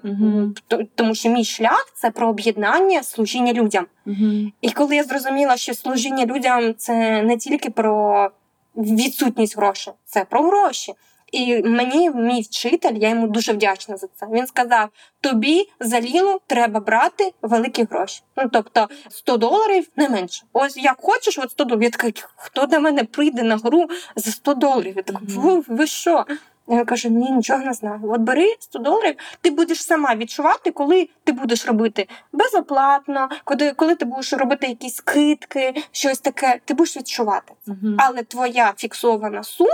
Т- Тому що мій шлях це про об'єднання, служіння людям. Угу. І коли я зрозуміла, що служіння людям це не тільки про відсутність грошей, це про гроші. І мені мій вчитель, я йому дуже вдячна за це. Він сказав: тобі за лілу треба брати великі гроші. Ну тобто 100 доларів не менше. Ось як хочеш, от 100 доларів. Я така, хто до мене прийде на гру за 100 доларів? Я така. «Фу, ви що? Я кажу, ні, нічого не знаю. От бери 100 доларів, ти будеш сама відчувати, коли ти будеш робити безоплатно, коли, коли ти будеш робити якісь скидки, щось таке, ти будеш відчувати. Угу. Але твоя фіксована сума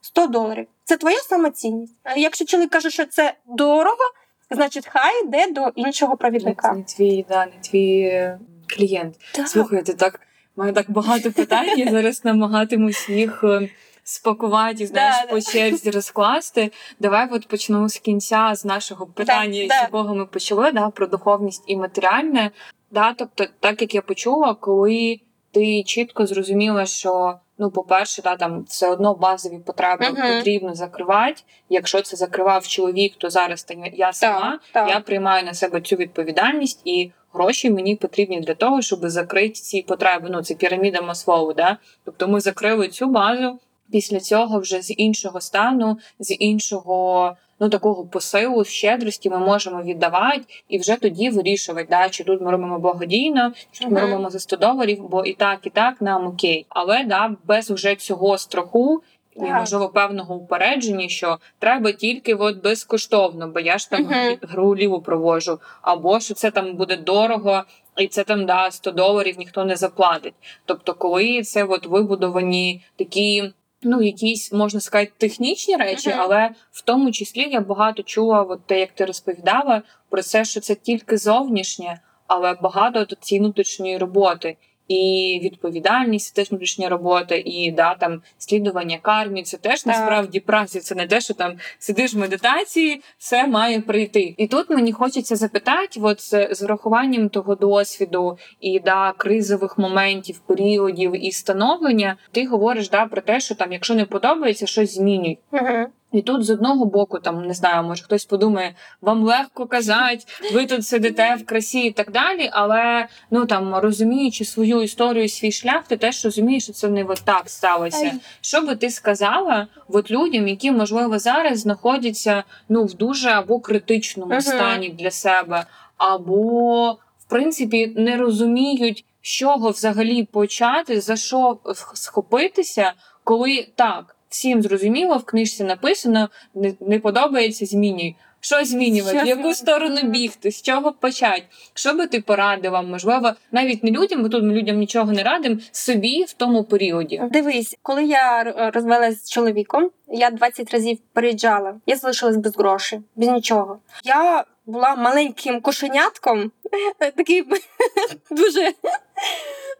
100 доларів. Це твоя самоцінність. Якщо чоловік каже, що це дорого, значить хай йде до іншого провідника. Не твій, да, не твій е, клієнт. Так. Слухайте, так маю так багато питань. Я зараз намагатимусь їх е, спакувати, знаєш, Да, по да. черзі розкласти. Давай от почну з кінця, з нашого питання, да. з якого ми почали, да, про духовність і матеріальне. Да, тобто, так як я почула, коли ти чітко зрозуміла, що ну, по-перше, да, там все одно базові потреби Мгм. потрібно закривати. Якщо це закривав чоловік, то зараз та я сама. Так, так. Я приймаю на себе цю відповідальність, і гроші мені потрібні для того, щоб закрити ці потреби. Ну, це піраміда Маслоу, да? Тобто ми закрили цю базу. Після цього вже з іншого стану, з іншого ну такого посилу, щедрості ми можемо віддавати і вже тоді вирішувати, да, чи тут ми робимо благодійно, чи тут ми робимо за 100 доларів, бо і так, і так нам окей. Але да, без вже цього страху. І, можливо, певного упередження, що треба тільки от безкоштовно, бо я ж там грі- гру ліву провожу, або що це там буде дорого, і це там да 100 доларів ніхто не заплатить. Тобто, коли це от вибудовані такі. Ну, якісь можна сказати технічні речі, але в тому числі я багато чула, от те, як ти розповідала, про це, що це тільки зовнішнє, але багато цієї внутрішньої роботи. І відповідальність це теж внутрішня робота, і да, там слідування кармі, це теж Так. насправді праця. Це не те, що там сидиш в медитації, все має прийти. І тут мені хочеться запитати, от з, врахуванням того досвіду і да, кризових моментів, періодів і становлення, ти говориш да, про те, що там, якщо не подобається, щось змінюй. Мгм. І тут з одного боку, там не знаю, може хтось подумає, вам легко казати, ви тут сидите в красі і так далі. Але ну там розуміючи свою історію, свій шлях, ти теж розумієш, що це не от так сталося. Що би ти сказала от людям, які можливо зараз знаходяться ну в дуже або критичному Мгм. стані для себе, або в принципі не розуміють, з чого взагалі почати, за що схопитися, коли так. Всім зрозуміло, в книжці написано, не, не подобається, змінюй. Що змінювати? Що В яку сторону бігти? З чого почати? Що би ти порадила? Можливо, навіть не людям, бо тут ми людям нічого не радимо, собі в тому періоді. Дивись, коли я р- розвелась з чоловіком, я 20 разів переїжджала. Я залишилась без грошей, без нічого. Я була маленьким кошенятком, такий дуже,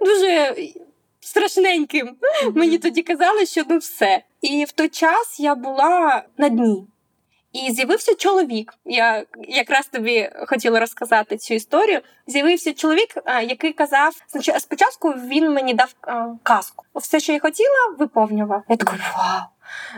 дуже страшненьким. Мені тоді казали, що ну все. І в той час я була на дні. І з'явився чоловік. Я якраз тобі хотіла розказати цю історію. З'явився чоловік, який казав, значить, спочатку він мені дав казку. Все, що я хотіла, виповнював. Я така вау.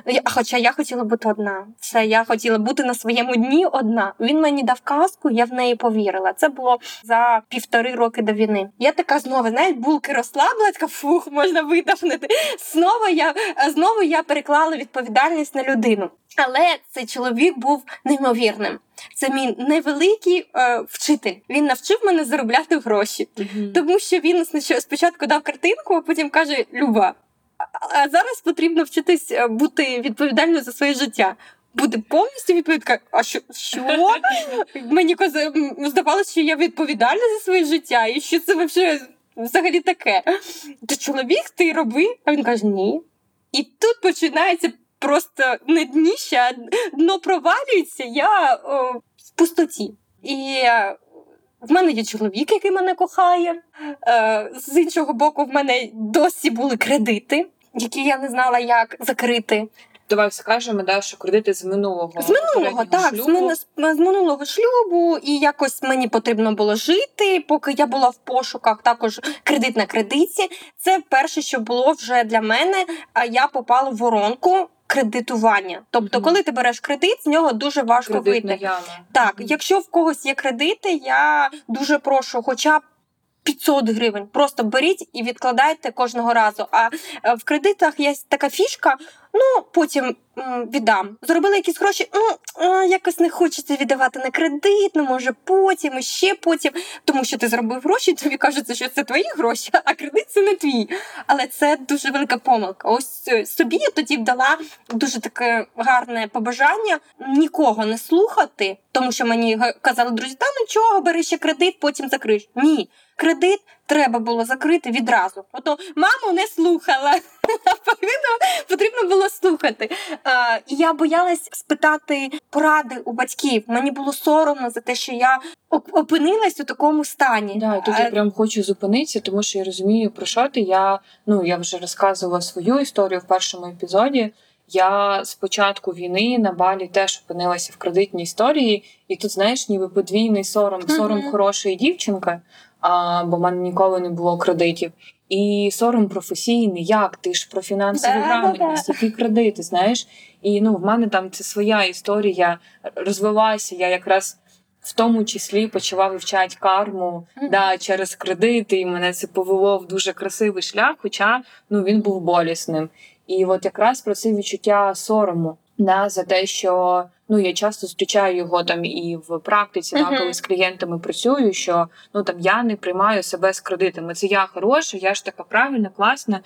Я- Хоча я хотіла бути одна. Все, я хотіла бути на своєму дні одна. Він мені дав казку, я в неї повірила. Це було за півтори роки до війни. Я така знову, знаєш, булки розслабила, така фух, можна видихнути. Знову я знову я переклала відповідальність на людину. Але цей чоловік був неймовірним. Це мій невеликий е, вчитель. Він навчив мене заробляти гроші, тому що він спочатку дав картинку, а потім каже: Люба, а- зараз потрібно вчитись е, бути відповідальною за своє життя. Бути повністю відповідка. А що? що? Мені здавалося, що я відповідальна за своє життя, і що це взагалі, взагалі таке. Ти чоловік, ти роби. А він каже: ні. І тут починається просто не дніще, дно провалюється, я о, в пустоті. І е, в мене є чоловік, який мене кохає. Е, з іншого боку, в мене досі були кредити, які я не знала, як закрити. Давай скажемо, да, що кредити з минулого З минулого, так, з, шлюбу. мене, з минулого шлюбу, і якось мені потрібно було жити, поки я була в пошуках, також кредит на кредиті. Це перше, що було вже для мене. А я попала в воронку кредитування. Тобто, Мгм. коли ти береш кредит, з нього дуже важко Кредитна вийти. яма. Так, Мгм. якщо в когось є кредити, я дуже прошу, хоча б 500 гривень. Просто беріть і відкладайте кожного разу. А е, в кредитах є така фішка. Ну потім м, віддам. Зробили якісь гроші. Ну е, якось не хочеться віддавати на кредит. Ну може потім, ще потім. Тому що ти зробив гроші, тобі кажеться, що це твої гроші, а кредит це не твій. Але це дуже велика помилка. Ось е, собі я тоді дала дуже таке гарне побажання нікого не слухати, тому що мені казали друзі, та нічого, бери ще кредит, потім закриєш. Ні, кредит треба було закрити відразу. Ото маму не слухала. Потрібно, потрібно було слухати. І я боялась спитати поради у батьків. Мені було соромно за те, що я оп- опинилась у такому стані. Да, тут я прям хочу зупинитися, тому що я розумію, про що ти. Я, ну, я вже розказувала свою історію в першому епізоді. Я з початку війни на балі теж опинилася в кредитній історії, і тут, знаєш, ніби подвійний сором, сором Мгм. хорошої дівчинки, а, бо в мене ніколи не було кредитів. І сором професійний, як ти ж про фінансову грамотність, які кредити, знаєш? І ну, в мене там це своя історія розвилася. Я якраз в тому числі почала вивчати карму Мгм. да, через кредити, і мене це повело в дуже красивий шлях, хоча ну, він був болісним. І от якраз про це відчуття сорому да, за те, що ну, я часто зустрічаю його там і в практиці, да, коли з клієнтами працюю, що ну там я не приймаю себе з кредитами. Це я хороша, я ж така правильна, класна,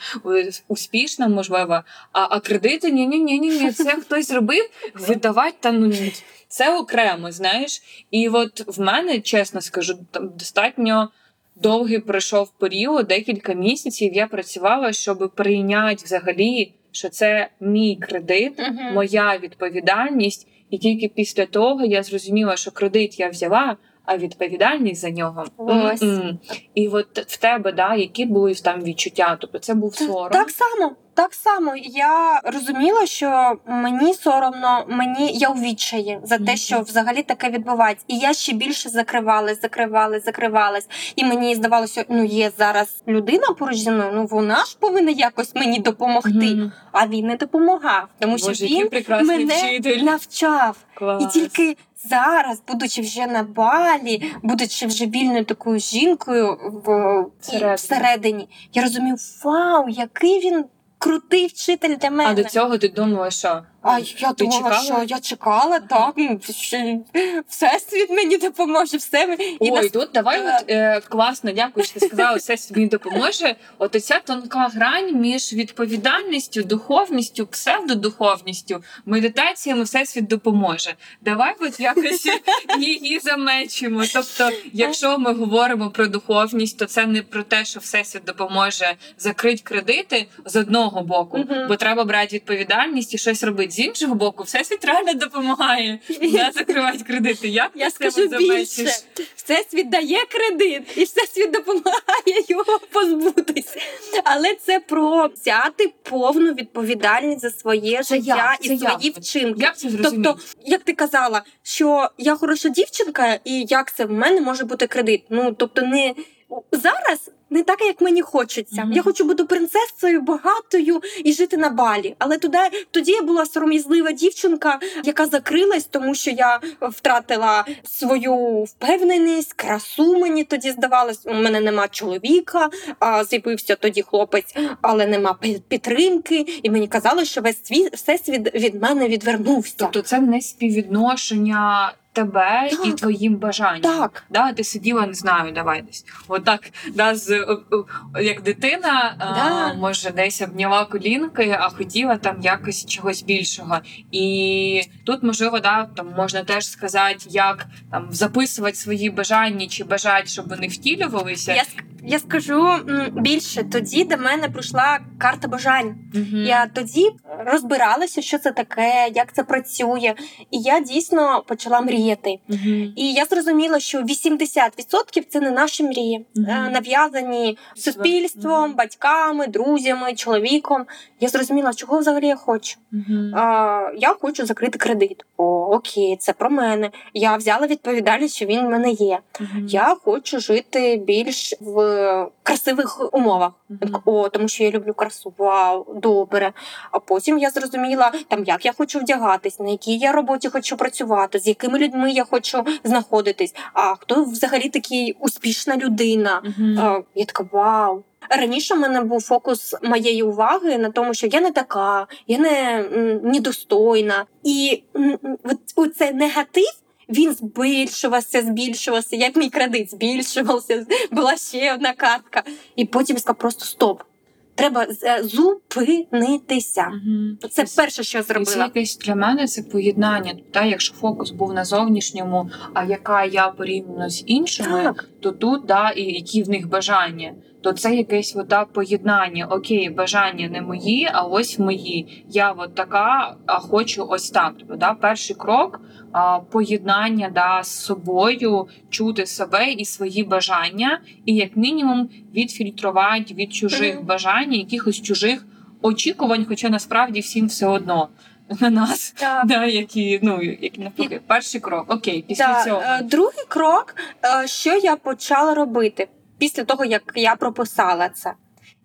успішна, можливо. А, а кредити ні, ні, ні, ні, це хтось зробив, видавати та ну ні. Це окремо, знаєш. І от в мене, чесно скажу, там достатньо довгий пройшов період, декілька місяців я працювала, щоб прийняти взагалі, що це мій кредит, моя відповідальність. І тільки після того я зрозуміла, що кредит я взяла, а відповідальність за нього. Ось. м-м. І от в тебе, да, які були там відчуття? Тобто це був сором. Так само. Так само я розуміла, що мені соромно, мені я у відчаї за те, що взагалі таке відбувається. І я ще більше закривалась, закривалась, закривалась. І мені здавалося, ну є зараз людина поруч зі мною, ну вона ж повинна якось мені допомогти. Мгм. А він не допомагав, тому що Боже, він мене вчитель. навчав. Клас. І тільки зараз, будучи вже на балі, будучи вже вільною такою жінкою в Всередині. всередині, я розумію, вау, який він крутий вчитель для мене. А до цього ти думала, що А я Ти думала, чекала? що я чекала, так, ну, всесвіт мені допоможе, все. ми- І Ой, нас- тут давай Е. от, е, класно, дякую, що ти сказала, все мені допоможе. От оця тонка грань між відповідальністю, духовністю, псевдодуховністю, медитаціями всесвіт допоможе. Давай от якось її замечимо. Тобто, якщо ми говоримо про духовність, то це не про те, що всесвіт допоможе закрити кредити з одного боку, Мгм. бо треба брати відповідальність і щось робити. З іншого боку, всесвіт реально допомагає не закривати кредити. Як Я скажу більше. Всесвіт дає кредит, і всесвіт допомагає його позбутися. Але це про взяти повну відповідальність за своє Це життя як? і свої як? вчинки. Як це? Тобто, як ти казала, що я хороша дівчинка, і як це в мене може бути кредит? Ну тобто, не зараз не так, як мені хочеться. Мгм. Я хочу бути принцесою, багатою і жити на балі. Але туди тоді я була сором'язлива дівчинка, яка закрилась, тому що я втратила свою впевненість, красу мені тоді здавалось. У мене нема чоловіка, а з'явився тоді хлопець, але нема підтримки. І мені казали, що весь світ всесвіт від мене відвернувся. Тобто це не співвідношення тебе і твоїм бажанням. Так. Да, ти сиділа, не знаю, давай десь. Отак, да, з, о, о, як дитина, Да. а, може, десь обняла колінки, а хотіла там якось чогось більшого. І тут, можливо, да, там можна теж сказати, як там записувати свої бажання чи бажати, щоб вони втілювалися. Я, я скажу більше, тоді до мене прийшла карта бажань. Мгм. Я тоді розбиралася, що це таке, як це працює. І я дійсно почала мріяти. Мгм. І я зрозуміла, що 80% це не наші мрії, е, нав'язані суспільством, батьками, друзями, чоловіком. Я зрозуміла, чого взагалі я хочу. А, я хочу закрити кредит. О, окей, це про мене. Я взяла відповідальність, що він в мене є. Я хочу жити більш в красивих умовах. Я така, О, тому що я люблю красу. Вау, добре. А потім я зрозуміла, там як я хочу вдягатись, на якій я роботі хочу працювати, з якими людьми я хочу знаходитись. А хто взагалі такий успішна людина? Мгм. А, я така вау. Раніше в мене був фокус моєї уваги на тому, що я не така, я не недостойна. І м, м, от у цей негатив. Він збільшувався, збільшувався, як мій кредит збільшувався, була ще одна картка. І потім я сказала просто стоп. Треба е, зупинитися. Мгм. Це перше, що я І Це якесь для мене це поєднання. Та якщо фокус був на зовнішньому, а яка я порівняно з іншими, Так, то тут да, і які в них бажання. То це якесь от, да, поєднання. Окей, бажання не мої, а ось мої. Я от така, а хочу ось так. Тобто, да, перший крок а, поєднання да, з собою, чути себе і свої бажання, і як мінімум відфільтрувати від чужих бажань, якихось чужих очікувань, хоча насправді всім все одно на нас, так. да, які ну які навпаки. Перший крок. Окей, після Так, цього. е, Другий крок, е, що я почала робити після того, як я прописала це.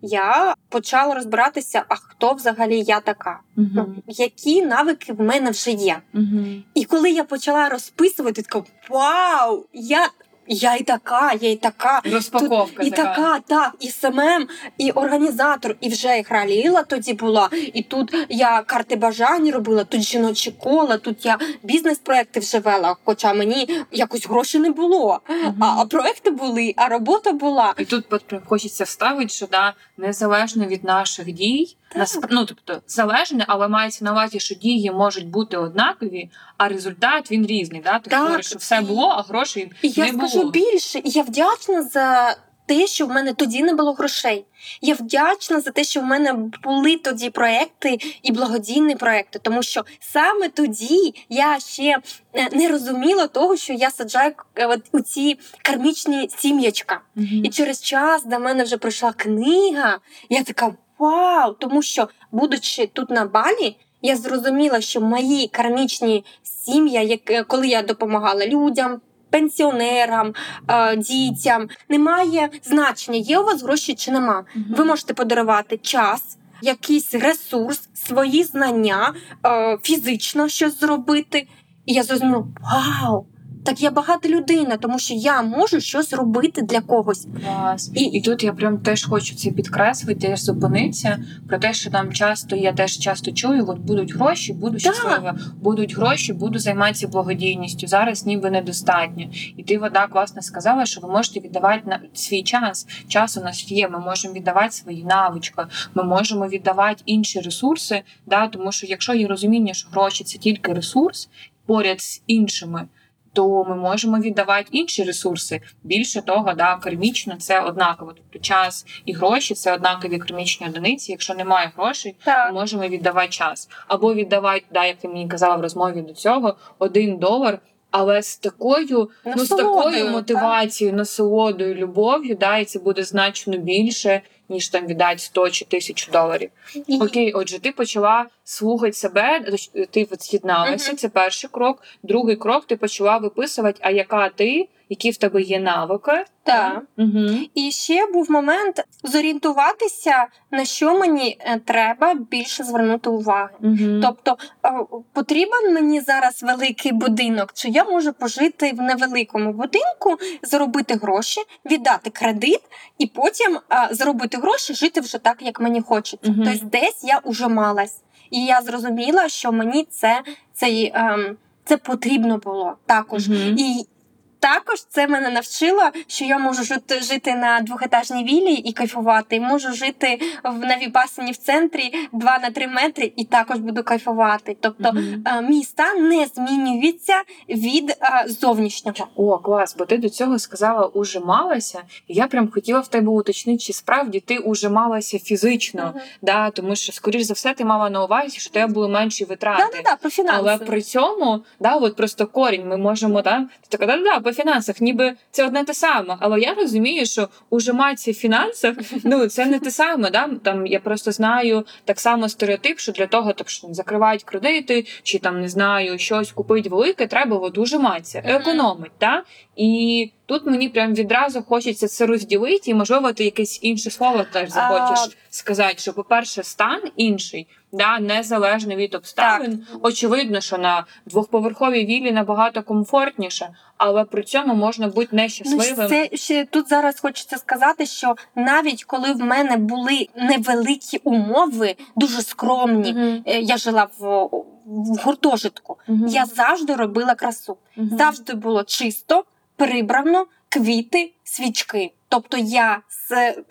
Я почала розбиратися, а хто взагалі я така, ну, які навики в мене вже є. Мгм. І коли я почала розписувати, така вау! Я, я і така, я і така. Розпаковка І така. така, так, і SMM, і організатор, і вже і граліла тоді була. І тут я карти бажань робила, тут жіночі кола, тут я бізнес-проекти вже вела, хоча мені якось грошей не було. Мгм. А, а проекти були, а робота була. І тут хочеться вставити, що да, незалежно від наших дій, насп- ну, тобто залежне, але мається на увазі, що дії можуть бути однакові, а результат він різний. Да? Ти Так. говориш, що все було, а грошей не скажу більше, я вдячна за те, що в мене тоді не було грошей. Я вдячна за те, що в мене були тоді проекти і благодійні проекти, тому що саме тоді я ще е, не розуміла того, що я саджаю е, от у ці кармічні сім'ячка. Мгм. І через час до мене вже прийшла книга. Я така. вау! Тому що, будучи тут на Балі, я зрозуміла, що мої кармічні сім'я, як коли я допомагала людям. Пенсіонерам, е, дітям немає значення, є у вас гроші чи нема. Ви можете подарувати час, якийсь ресурс, свої знання, е, фізично щось зробити. І я зрозуміла, вау! Так я багата людина, тому що я можу щось робити для когось. Клас. І- І, тут я прям теж хочу це підкреслити, теж зупинитися про те, що нам часто, я теж часто чую, от будуть гроші, буду щаслива, будуть гроші, буду займатися благодійністю. Зараз ніби недостатньо. І ти вода класно сказала, що ви можете віддавати на свій час. Час у нас є. Ми можемо віддавати свої навички, ми можемо віддавати інші ресурси. Да, тому що якщо є розуміння, що гроші це тільки ресурс поряд з іншими то ми можемо віддавати інші ресурси. Більше того, да, кармічно це однаково. Тобто час і гроші це однакові кармічні одиниці. Якщо немає грошей, ми можемо віддавати час. Або віддавати, да, як ти мені казала в розмові до цього, один долар. Але з такою, ну з такою Насолодою, мотивацією, насолодою, любов'ю, да, і це буде значно більше, ніж там віддати 100 чи 1000 доларів. Окей, отже, ти почала слухати себе, ти від'єдналася. Це перший крок. Другий крок ти почала виписувати, а яка ти, які в тебе є навики. Так. Угу. І ще був момент зорієнтуватися, на що мені е, треба більше звернути увагу. Угу. Тобто е, потрібен мені зараз великий будинок, чи я можу пожити в невеликому будинку, заробити гроші, віддати кредит і потім е, заробити гроші, жити вже так, як мені хочеться. Мгм. Тобто десь я уже малась. І я зрозуміла, що мені це, це, ем, це потрібно було також. І також це мене навчило, що я можу жити, на двохетажній вілі і кайфувати. Можу жити в навібасині в центрі 2 на 3 метри і також буду кайфувати. Тобто Мгм. е, міста не змінюються від е, зовнішнього. О, клас, бо ти до цього сказала ужималася, і я прям хотіла в тебе уточнити, чи справді ти ужималася фізично, Мгм. да, тому що, скоріш за все, ти мала на увазі, що тебе були менші витрати. Да, да, да, про фінанси. Але при цьому, да, от просто корінь, ми можемо да, ти така, да, да, по фінансах, ніби це одне те саме. Але я розумію, що ужиматися в фінансах, ну це не те саме. Да? Там я просто знаю так само стереотип, що для того, так що закривають кредити, чи там не знаю, щось купити велике, треба от ужиматися, Мгм. економить. Да? І тут мені прям відразу хочеться це розділити, і можливо, ти якесь інше слово теж захочеш сказати, що, по-перше, стан інший, да, незалежно від обставин. Очевидно, що на двохповерховій віллі набагато комфортніше, але при цьому можна бути Ну, нещасливим. це ще тут зараз хочеться сказати, що навіть коли в мене були невеликі умови, дуже скромні, Мгм. е, я жила в, в гуртожитку. Мгм. Я завжди робила красу. Мгм. Завжди було чисто, прибрано, квіти, свічки. Тобто я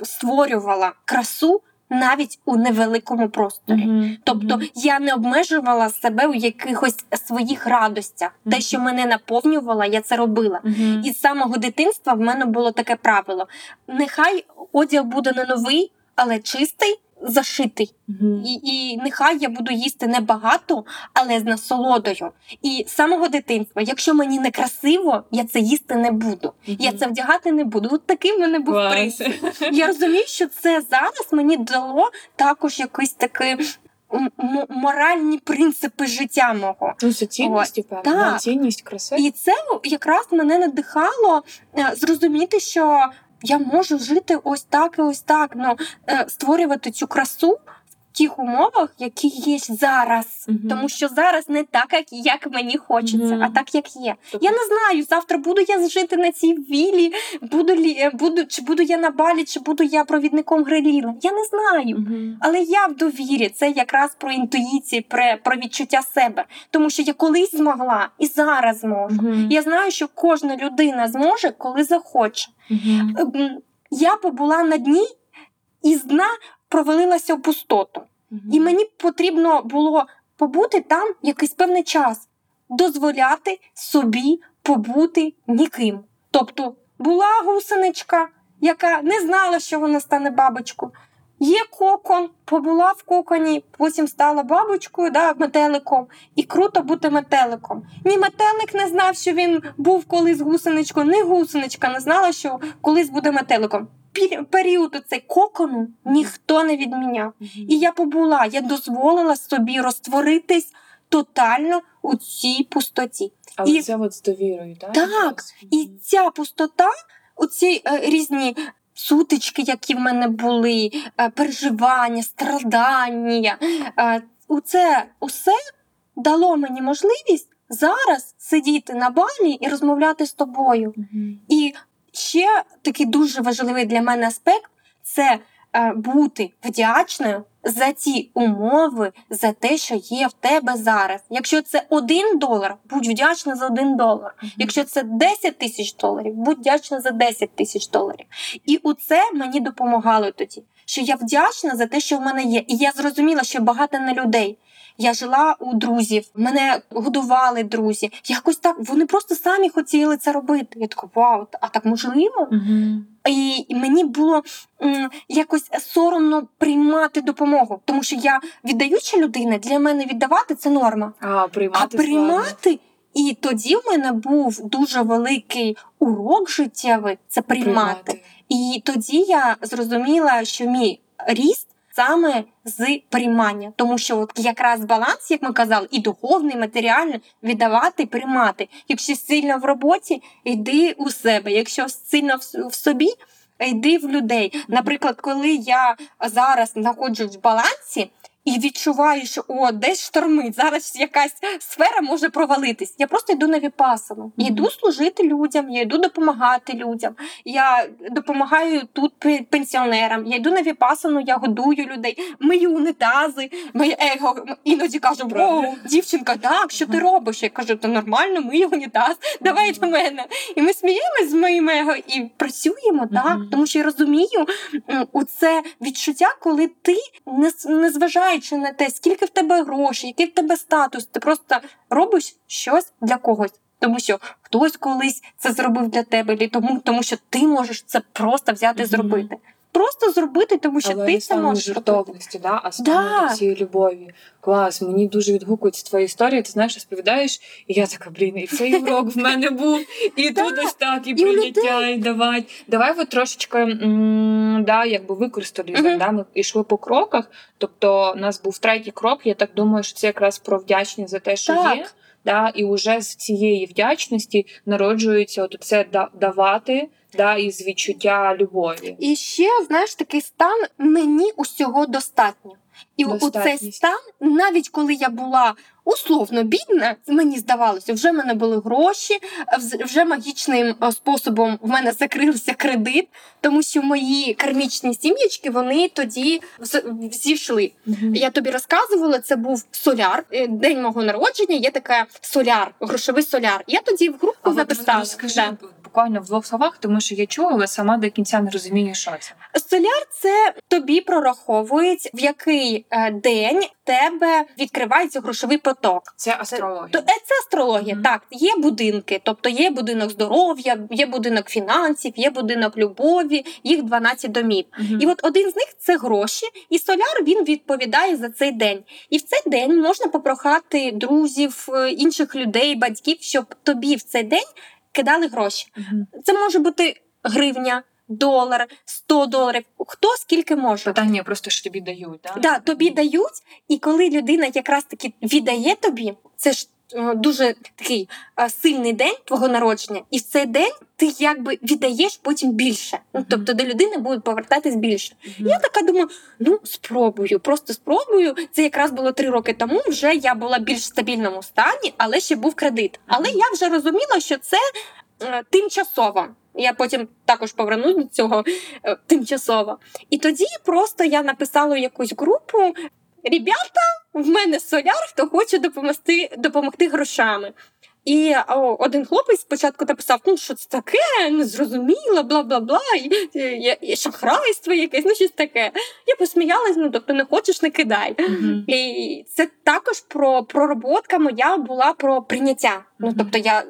створювала красу навіть у невеликому просторі. Мгм. Тобто я не обмежувала себе у якихось своїх радостях. Те, що мене наповнювало, я це робила. І з самого дитинства в мене було таке правило: нехай одяг буде не новий, але чистий, зашитий. Мгм. І, і нехай я буду їсти небагато, але з насолодою. І з самого дитинства, якщо мені не красиво, я це їсти не буду. Я це вдягати не буду. От такий в мене був Клас. принцип. Я розумію, що це зараз мені дало також якийсь такий. м- Моральні принципи життя мого. Ну, це цінності, певно. Цінність краси. І це якраз мене надихало е, зрозуміти, що я можу жити ось так і ось так. Ну, е, створювати цю красу тих умовах, які є зараз. Мгм. Тому що зараз не так, як, як мені хочеться, Мгм. а так, як є. Тобто- Я не знаю, завтра буду я жити на цій вілі, буду лі, е, буду, чи буду я на балі, чи буду я провідником гриліна. Я не знаю. Мгм. Але я в довірі, це якраз про інтуїцію, про, про відчуття себе. Тому що я колись змогла і зараз зможу. Мгм. Я знаю, що кожна людина зможе, коли захоче. Ем, Я побула на дні, і з дна провалилася в пустоту. І мені потрібно було побути там якийсь певний час, дозволяти собі побути ніким. Тобто була гусеничка, яка не знала, що вона стане бабочкою. Є кокон, побула в коконі, потім стала бабочкою, да, метеликом, і круто бути метеликом. Ні метелик не знав, що він був колись гусеничкою, ні гусеничка не знала, що колись буде метеликом. Період оцей кокону ніхто не відміняв. І я побула, я дозволила собі розтворитись тотально у цій пустоті. Але і- це от з довірою, так? Так, І ця пустота, оці е, різні сутички, які в мене були, е, переживання, страдання, е, оце усе дало мені можливість зараз сидіти на балі і розмовляти з тобою. Мгм. І ще такий дуже важливий для мене аспект це е, бути вдячною за ті умови, за те, що є в тебе зараз. Якщо це один долар, будь вдячна за один долар. Якщо це 10 тисяч доларів, будь вдячна за 10 тисяч доларів. І у це мені допомагало тоді, що я вдячна за те, що в мене є. І я зрозуміла, що багато на людей. Я жила у друзів, мене годували друзі. Якось так вони просто самі хотіли це робити. Я така, вау, а так можливо? Мгм. І мені було м, якось соромно приймати допомогу, тому що я віддаюча людина, для мене віддавати це норма. А, приймати А приймати, і тоді в мене був дуже великий урок життєвий це складно. приймати. І тоді я зрозуміла, що мій ріст саме з приймання, тому що от якраз баланс, як ми казали, і духовний, і матеріальний, віддавати, приймати. Якщо сильно в роботі, йди у себе. Якщо сильно в собі. Йди в людей. Наприклад, коли я зараз знаходжусь в балансі і відчуваю, що о, десь штормить, зараз якась сфера може провалитись. Я просто йду на віпасану. Мгм. йду служити людям, я йду допомагати людям. Я допомагаю тут пенсіонерам. Я йду на віпасану, я годую людей, мию унітази. Моє его іноді Правда? О, дівчинка, так, що ти робиш? Я кажу, то нормально, мию унітаз, давай до мене. І ми сміємось з моїм его і працюємо, так, тому що я розумію у це відчуття, коли ти, не, с- незважаючи на те, скільки в тебе грошей, який в тебе статус, ти просто робиш щось для когось. Тому що хтось колись це зробив для тебе, тому, тому що ти можеш це просто взяти і зробити. Просто зробити, тому що Але ти не саме можеш жертовності, да, а саме Да. цієї любові. Клас, мені дуже відгукується твоя історія. Ти знаєш, розповідаєш, і я така, блін, і цей урок в мене був, і тут ось так, і прийняття, і давай. Давай от трошечки да, якби використали. Да, ми йшли по кроках. Тобто, у нас був третій крок. Я так думаю, що це якраз про вдячність за те, що є. Да, і вже з цієї вдячності народжується от це давати, да, із відчуття любові. І ще, знаєш, такий стан мені усього достатньо. І у цей стан, навіть коли я була условно бідна, мені здавалося, вже в мене були гроші, вже магічним е, способом в мене закрився кредит, тому що мої кармічні сім'ячки вони тоді зійшли. Мгм. Я тобі розказувала, це був соляр. Е, День мого народження є така соляр, грошовий соляр. Я тоді в групу А записала. Розкажи Да. Буквально в двох словах, тому що я чула, але сама до кінця не розумію, що це. Соляр це тобі прораховують, в який е, день тебе відкривається грошовий поток. Це астрологія. Е, це астрологія. Мгм. Так, є будинки, тобто є будинок здоров'я, є будинок фінансів, є будинок любові, їх 12 домів. Мгм. І от один з них це гроші, і соляр він відповідає за цей день. І в цей день можна попрохати друзів, е, інших людей, батьків, щоб тобі в цей день кидали гроші. Угу. Це може бути гривня, долар, 100 доларів, хто скільки може. Питання просто що тобі дають, да? Да, тобі дають, і коли людина якраз таки віддає тобі, це ж дуже такий е, сильний день твого народження, і в цей день ти якби віддаєш потім більше. Ну, тобто до людини буде повертатись більше. Мгм. Я така думаю, ну спробую, просто спробую. Це якраз було три роки тому. Вже я була більш в стабільному стані, але ще був кредит. Але я вже розуміла, що це е, тимчасово. Я потім також повернусь до цього е, тимчасово. І тоді просто я написала якусь групу: Ребята, в мене соляр, хто хоче допомогти, допомогти грошами. І о, один хлопець спочатку написав: ну що це таке, незрозуміло, бла бла бла, і, і, і шахрайство якесь, ну щось таке. Я посміялась, ну тобто не хочеш, не кидай. Мгм. І це також про пророботка моя була про прийняття. Ну тобто я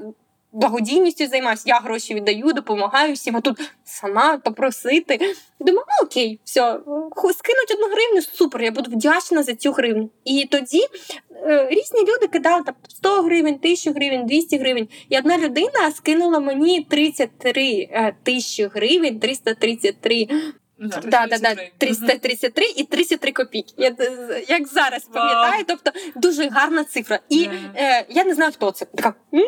благодійністю займаюся, я гроші віддаю, допомагаю всім, а тут сама попросити. Думаю, ну окей, все, скинуть одну гривню, супер, я буду вдячна за цю гривню. І тоді е, різні люди кидали там 100 гривень, 1000 гривень, 200 гривень. І одна людина скинула мені 33 е, тисячі гривень, 333 Ну, да, Да, да, да, 33. 333 і 33 копійки. Я е, як зараз пам'ятаю, тобто дуже гарна цифра. І Да. е, я не знаю, хто це. Така, «М?»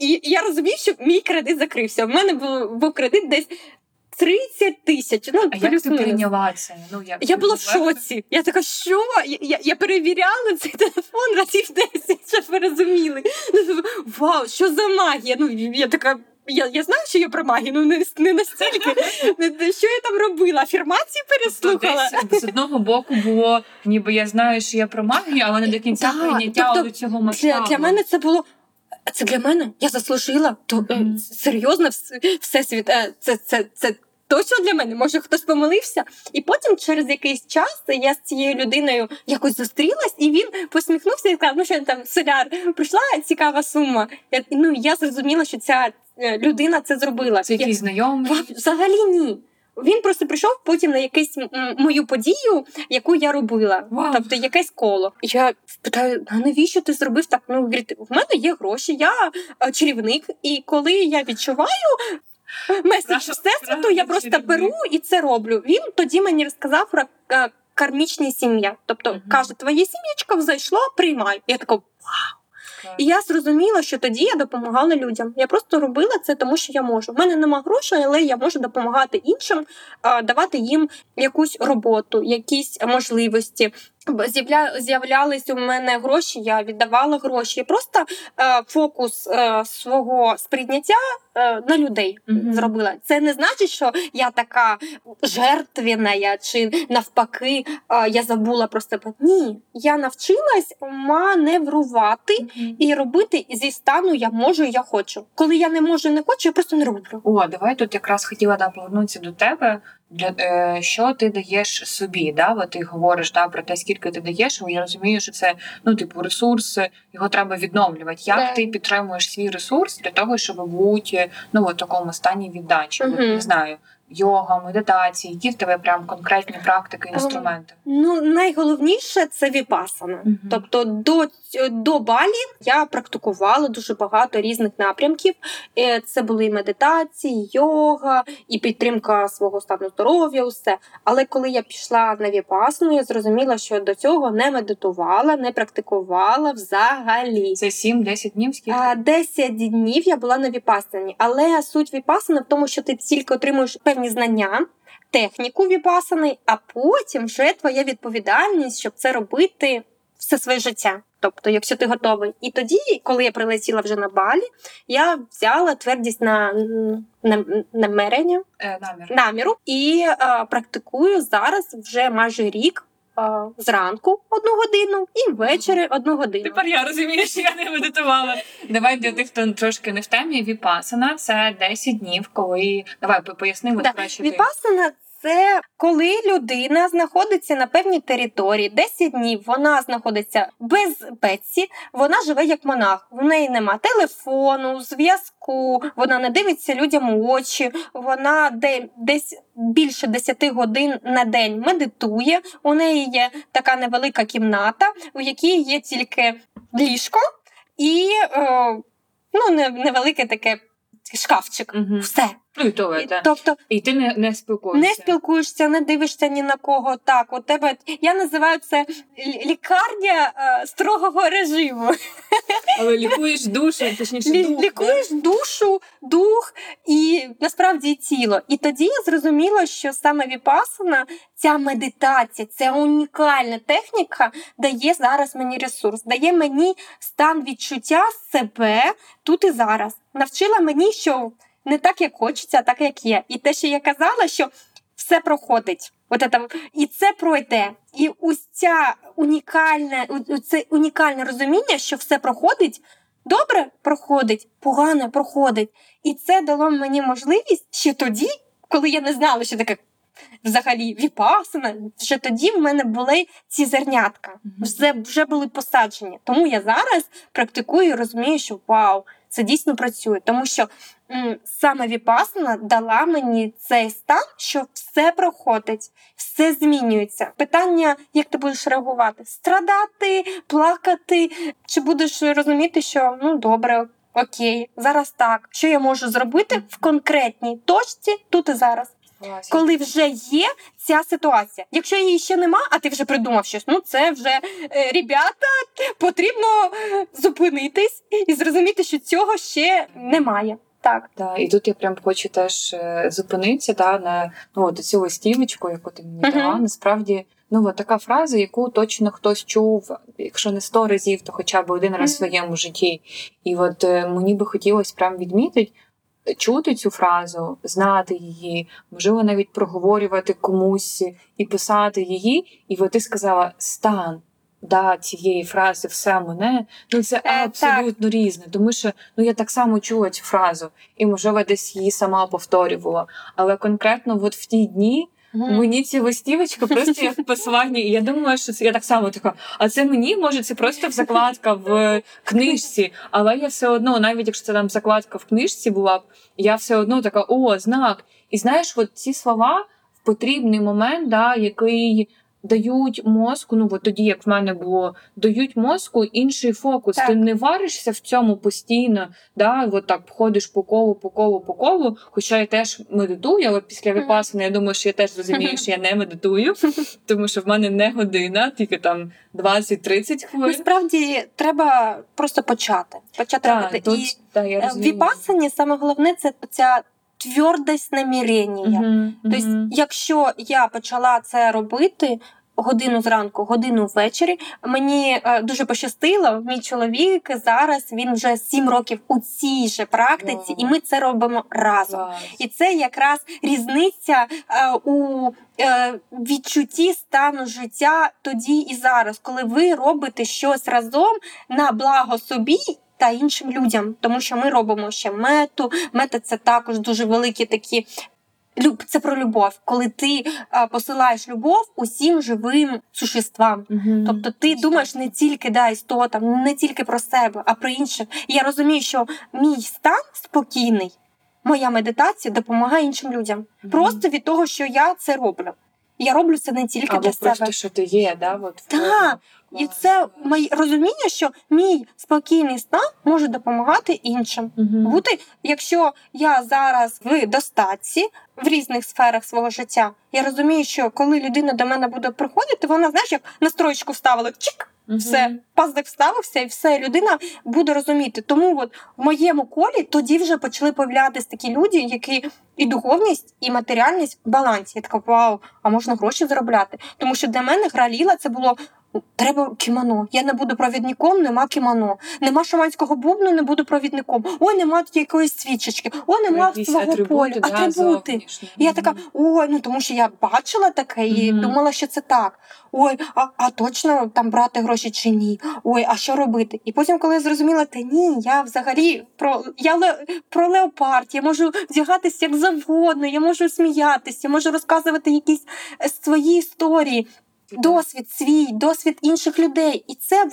І я розумію, що мій кредит закрився. У мене був, був кредит десь 30 тисяч. Ну, А як ти прийняла це? Ну, як Я була в шоці. Я така, що? Я, я, я перевіряла цей телефон разів 10, щоб ви розуміли. Ну, Вау, що за магія? Ну, я така. Я, я знаю, що я про магію, ну не, не настільки. Що я там робила? Афірмації Тобто переслухала. десь з одного боку було, ніби я знаю, що я про магію, але не до кінця прийняття тобто цього Для, масштабу. для мене це було. Це для мене. Я заслужила. То Мгм. серйозно, вс- всесвіт. е, Це, це, це точно для мене. Може, хтось помилився. І потім, через якийсь час, я з цією людиною якось зустрілась, і він посміхнувся і сказав: ну що там, соляр, прийшла цікава сума. Я, ну я зрозуміла, що ця е, людина це зробила. Це якийсь знайомий. Взагалі ні. Він просто прийшов потім на якусь мою подію, яку я робила. Вау. Тобто якесь коло. Я питаю: а навіщо ти зробив так? Ну, говорить, в мене є гроші, я е, чарівник, і коли я відчуваю. Меседж всесвіту, я просто чарівник. беру і це роблю. Він тоді мені розказав про е, кармічні сім'я. Тобто каже, твоє сім'ячко взайшло, приймай. Я така, і я зрозуміла, що тоді я допомагала людям. Я просто робила це, тому що я можу. У мене нема грошей, але я можу допомагати іншим, давати їм якусь роботу, якісь можливості. З'являлись у мене гроші, я віддавала гроші. Я просто е, фокус е, свого сприйняття е, на людей Мгм. зробила. Це не значить, що я така жертвіна, я, чи навпаки, е, я забула про себе. Ні, я навчилась маневрувати Мгм. і робити зі стану я можу, я хочу. Коли я не можу, не хочу, я просто не роблю. О, давай тут якраз хотіла да, повернутися до тебе. Для е, що ти даєш собі? Да? От ти говориш да, про те, скільки ти даєш, я розумію, що це ну, типу, ресурс, його треба відновлювати. Як Да. ти підтримуєш свій ресурс для того, щоб бути ну, в такому стані віддачі? От, не знаю, йога, медитації, які в тебе прям конкретні практики, Ем, інструменти? Ну, найголовніше це віпасана. Мгм. Тобто до, до Балі я практикувала дуже багато різних напрямків. Е, Це були і медитації, йога, і підтримка свого стану здоров'я, усе. Але коли я пішла на віпасну, я зрозуміла, що до цього не медитувала, не практикувала взагалі. Це 7-10 днів скільки? А, 10 днів я була на віпасані, але суть віпасани в тому, що ти тільки отримуєш певні знання, техніку віпасани, а потім вже твоя відповідальність, щоб це робити все своє життя. Тобто, якщо ти готовий. І тоді, коли я прилетіла вже на Балі, я взяла твердість на, на, намерення, Е, намір. наміру і е, практикую зараз вже майже рік. е, Зранку одну годину і ввечері одну годину. Тепер я розумію, що я не медитувала. Давай для тих, хто трошки не в темі. Віпасана це 10 днів, коли давай по- поясни Да. краще. Віпасана це коли людина знаходиться на певній території, 10 днів вона знаходиться без безпеці, вона живе як монах. В неї нема телефону, зв'язку, вона не дивиться людям у очі, вона де, десь більше 10 годин на день медитує. У неї є така невелика кімната, у якій є тільки ліжко і е, ну, невелике таке шкафчик. Мгм. Все. Ну і то, І, та. тобто і ти не, не спілкуєшся. не спілкуєшся, не дивишся ні на кого. Так, у тебе я називаю це лікарня е, строгого режиму. Але лікуєш душу, точніше, Лі- дух. лікуєш душу, дух і насправді і тіло. І тоді я зрозуміла, що саме віпасана, ця медитація, ця унікальна техніка дає зараз мені ресурс, дає мені стан відчуття себе тут і зараз. Навчила мені, що не так, як хочеться, а так, як є. І те, що я казала, що все проходить. От це, і це пройде. І ось ця унікальне, це унікальне розуміння, що все проходить. Добре проходить, погано проходить. І це дало мені можливість ще тоді, коли я не знала, що таке взагалі віпасана, вже тоді в мене були ці зернятка, вже, вже були посаджені. Тому я зараз практикую і розумію, що вау, це дійсно працює, тому що м, саме Віпасана дала мені цей стан, що все проходить, все змінюється. Питання, як ти будеш реагувати? Страдати, плакати, чи будеш розуміти, що ну добре. Окей, зараз так. Що я можу зробити в конкретній точці тут і зараз, коли вже є ця ситуація. Якщо її ще нема, а ти вже придумав щось, ну це вже е, ребята, потрібно зупинитись і зрозуміти, що цього ще немає. Так. Да, і тут я прям хочу теж е, зупинитися да, на ну, от цю листівочку, яку ти мені дала. Насправді, ну от така фраза, яку точно хтось чув, якщо не сто разів, то хоча б один раз в своєму житті. І от е, мені би хотілося прям відмітити. Чути цю фразу, знати її, можливо, навіть проговорювати комусь і писати її. І от ти сказала стан да, цієї фрази все мене. Ну це Е, абсолютно різне, тому що ну я так само чула цю фразу, і можливо десь її сама повторювала. Але конкретно, от в ті дні мені ці листівочки просто як послання. і я думала, що це я так само така. А це мені може це просто в закладка в книжці. Але я все одно, навіть якщо це там закладка в книжці була б, я все одно така, о, знак. І знаєш, от ці слова в потрібний момент, да, який. Дають мозку, ну от тоді, як в мене було, дають мозку інший фокус. Так. Ти не варишся в цьому постійно, да, от так ходиш по колу, по колу, по колу. Хоча я теж медитую, але після випасини я думаю, що я теж розумію, що я не медитую, тому що в мене не година, тільки там 20-30 хвилин. Насправді треба просто почати. Почати Так, робити. тут, І та, я е, в розумію. віпасані саме головне це ця твердость намірення. Мгм, Тобто, мгм. якщо я почала це робити. Годину зранку, годину ввечері. Мені е, дуже пощастило. Мій чоловік зараз він вже сім років у цій же практиці, Вау. і ми це робимо разом. Клас. І це якраз різниця е, у е, відчутті стану життя тоді і зараз, коли ви робите щось разом на благо собі. Та іншим людям, тому що ми робимо ще мету. Мета це також дуже великі такі. Люб, це про любов, коли ти е, посилаєш любов усім живим существам. Мгм. Тобто ти думаєш не тільки да, істотам, не тільки про себе, а про інших. І я розумію, що мій стан спокійний, моя медитація допомагає іншим людям. Мгм. Просто від того, що я це роблю. Я роблю це не тільки Або для просто, себе. що ти є, да? От, Так. І це моє розуміння, що мій спокійний стан може допомагати іншим. Угу. Бути, якщо я зараз в достатці в різних сферах свого життя, я розумію, що коли людина до мене буде приходити, вона знаєш, як настроєчку вставила, чик, Мгм. все, пазик вставився, і все, людина буде розуміти. Тому от в моєму колі тоді вже почали появлятися такі люди, які і духовність, і матеріальність в балансі. Я така, вау, а можна гроші заробляти. Тому що для мене гра ліла це було. Треба кімоно. Я не буду провідником, нема кімоно. Нема шаманського бубну, не буду провідником. Ой, нема якоїсь свічечки. Ой, нема свого поля. атрибути, да, Атрибути. зовнішні. І я така, ой, ну тому що я бачила таке і Мгм. думала, що це так. Ой, а, а точно там брати гроші чи ні? Ой, а що робити? І потім, коли я зрозуміла, та ні, я взагалі про я ле, про леопард, я можу вдягатися як завгодно, я можу сміятися, я можу розказувати якісь е, свої історії. Досвід свій, досвід інших людей, і це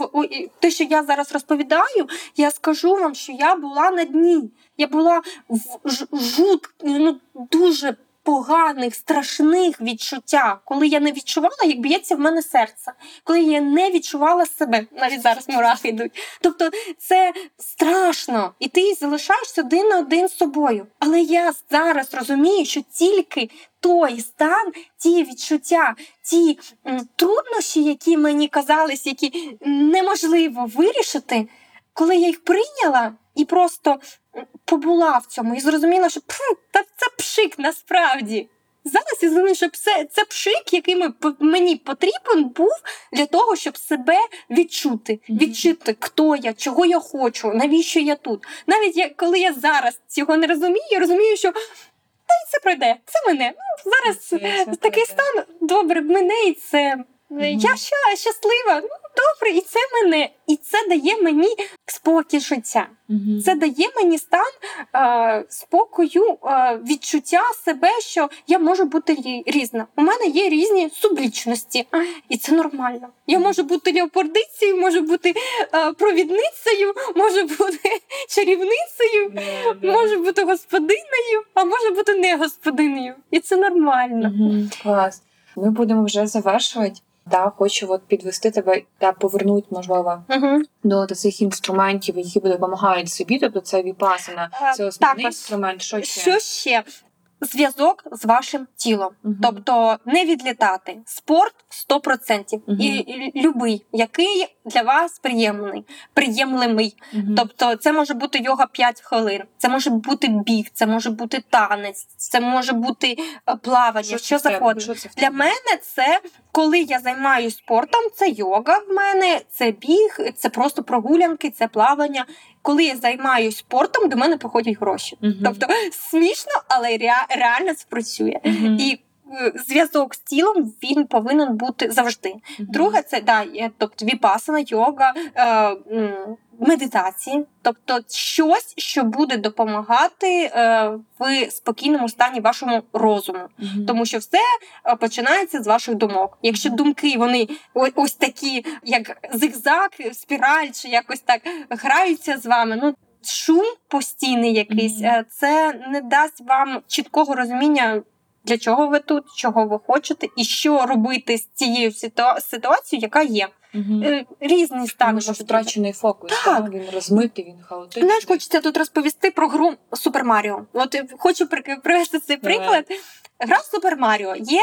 те, що я зараз розповідаю, я скажу вам, що я була на дні. Я була в жут, ну дуже поганих, страшних відчуттях, коли я не відчувала, як б'ється в мене серце, коли я не відчувала себе. Навіть зараз мурахи йдуть. Тобто це страшно, і ти залишаєшся один на один з собою. Але я зараз розумію, що тільки той стан, ті відчуття, ті труднощі, які мені казались, які неможливо вирішити, коли я їх прийняла і просто побула в цьому і зрозуміла, що «Пф, та це пшик насправді. Зараз я зрозумію, що це, це пшик, який ми- мені потрібен був для того, щоб себе відчути, відчути, хто я, чого я хочу, навіщо я тут. Навіть я, коли я зараз цього не розумію, я розумію, що та й це пройде, це мене. Ну, зараз Це- це такий пройде. стан добре, мене і це. Я щаслива. Ну, добре, і це мене, і це дає мені спокій життя. Мгм. Це дає мені стан е, спокою, е, відчуття себе, що я можу бути різна. У мене є різні сублічності, і це нормально. Я можу бути леопардицею, можу бути е, провідницею, можу бути чарівницею, Да, да. можу бути господинею, а можу бути не господинею. І це нормально. Мгм, Клас. Ми будемо вже завершувати. Да, хочу от підвести тебе та повернути, можливо, Угу. до цих інструментів, які допомагають собі. Тобто це віпасана, Е, це основний також. інструмент. Що ще? Що ще? Зв'язок з вашим тілом, Мгм. тобто не відлітати. Спорт 100%. Мгм. І, і любий, який для вас приємний, приємлемий. Мгм. Тобто, це може бути йога 5 хвилин, це може бути біг, це може бути танець, це може бути е, плавання, що. Що це Для мене це коли я займаюся спортом, це йога в мене, це біг, це просто прогулянки, це плавання. Коли я займаюся спортом, до мене приходять гроші. Тобто смішно, але ре- реально спрацює. І зв'язок з тілом він повинен бути завжди. Друге, це да, є, тобто віпасана, йога, е, медитації, тобто щось, що буде допомагати е, в спокійному стані вашому розуму. Мгм. Тому що все е, починається з ваших думок. Якщо думки вони ось такі, як зигзаг, спіраль, чи якось так граються з вами, ну. Шум постійний якийсь, е, це не дасть вам чіткого розуміння, для чого ви тут, чого ви хочете, і що робити з цією ситуацією, яка є. Е, Різні стани Тому що втрачений фокус, Так. да? він розмитий, він хаотичний. Знаєш, хочеться тут розповісти про гру Супер Маріо. От е, хочу привести цей Давай. приклад. Гра Супер Маріо є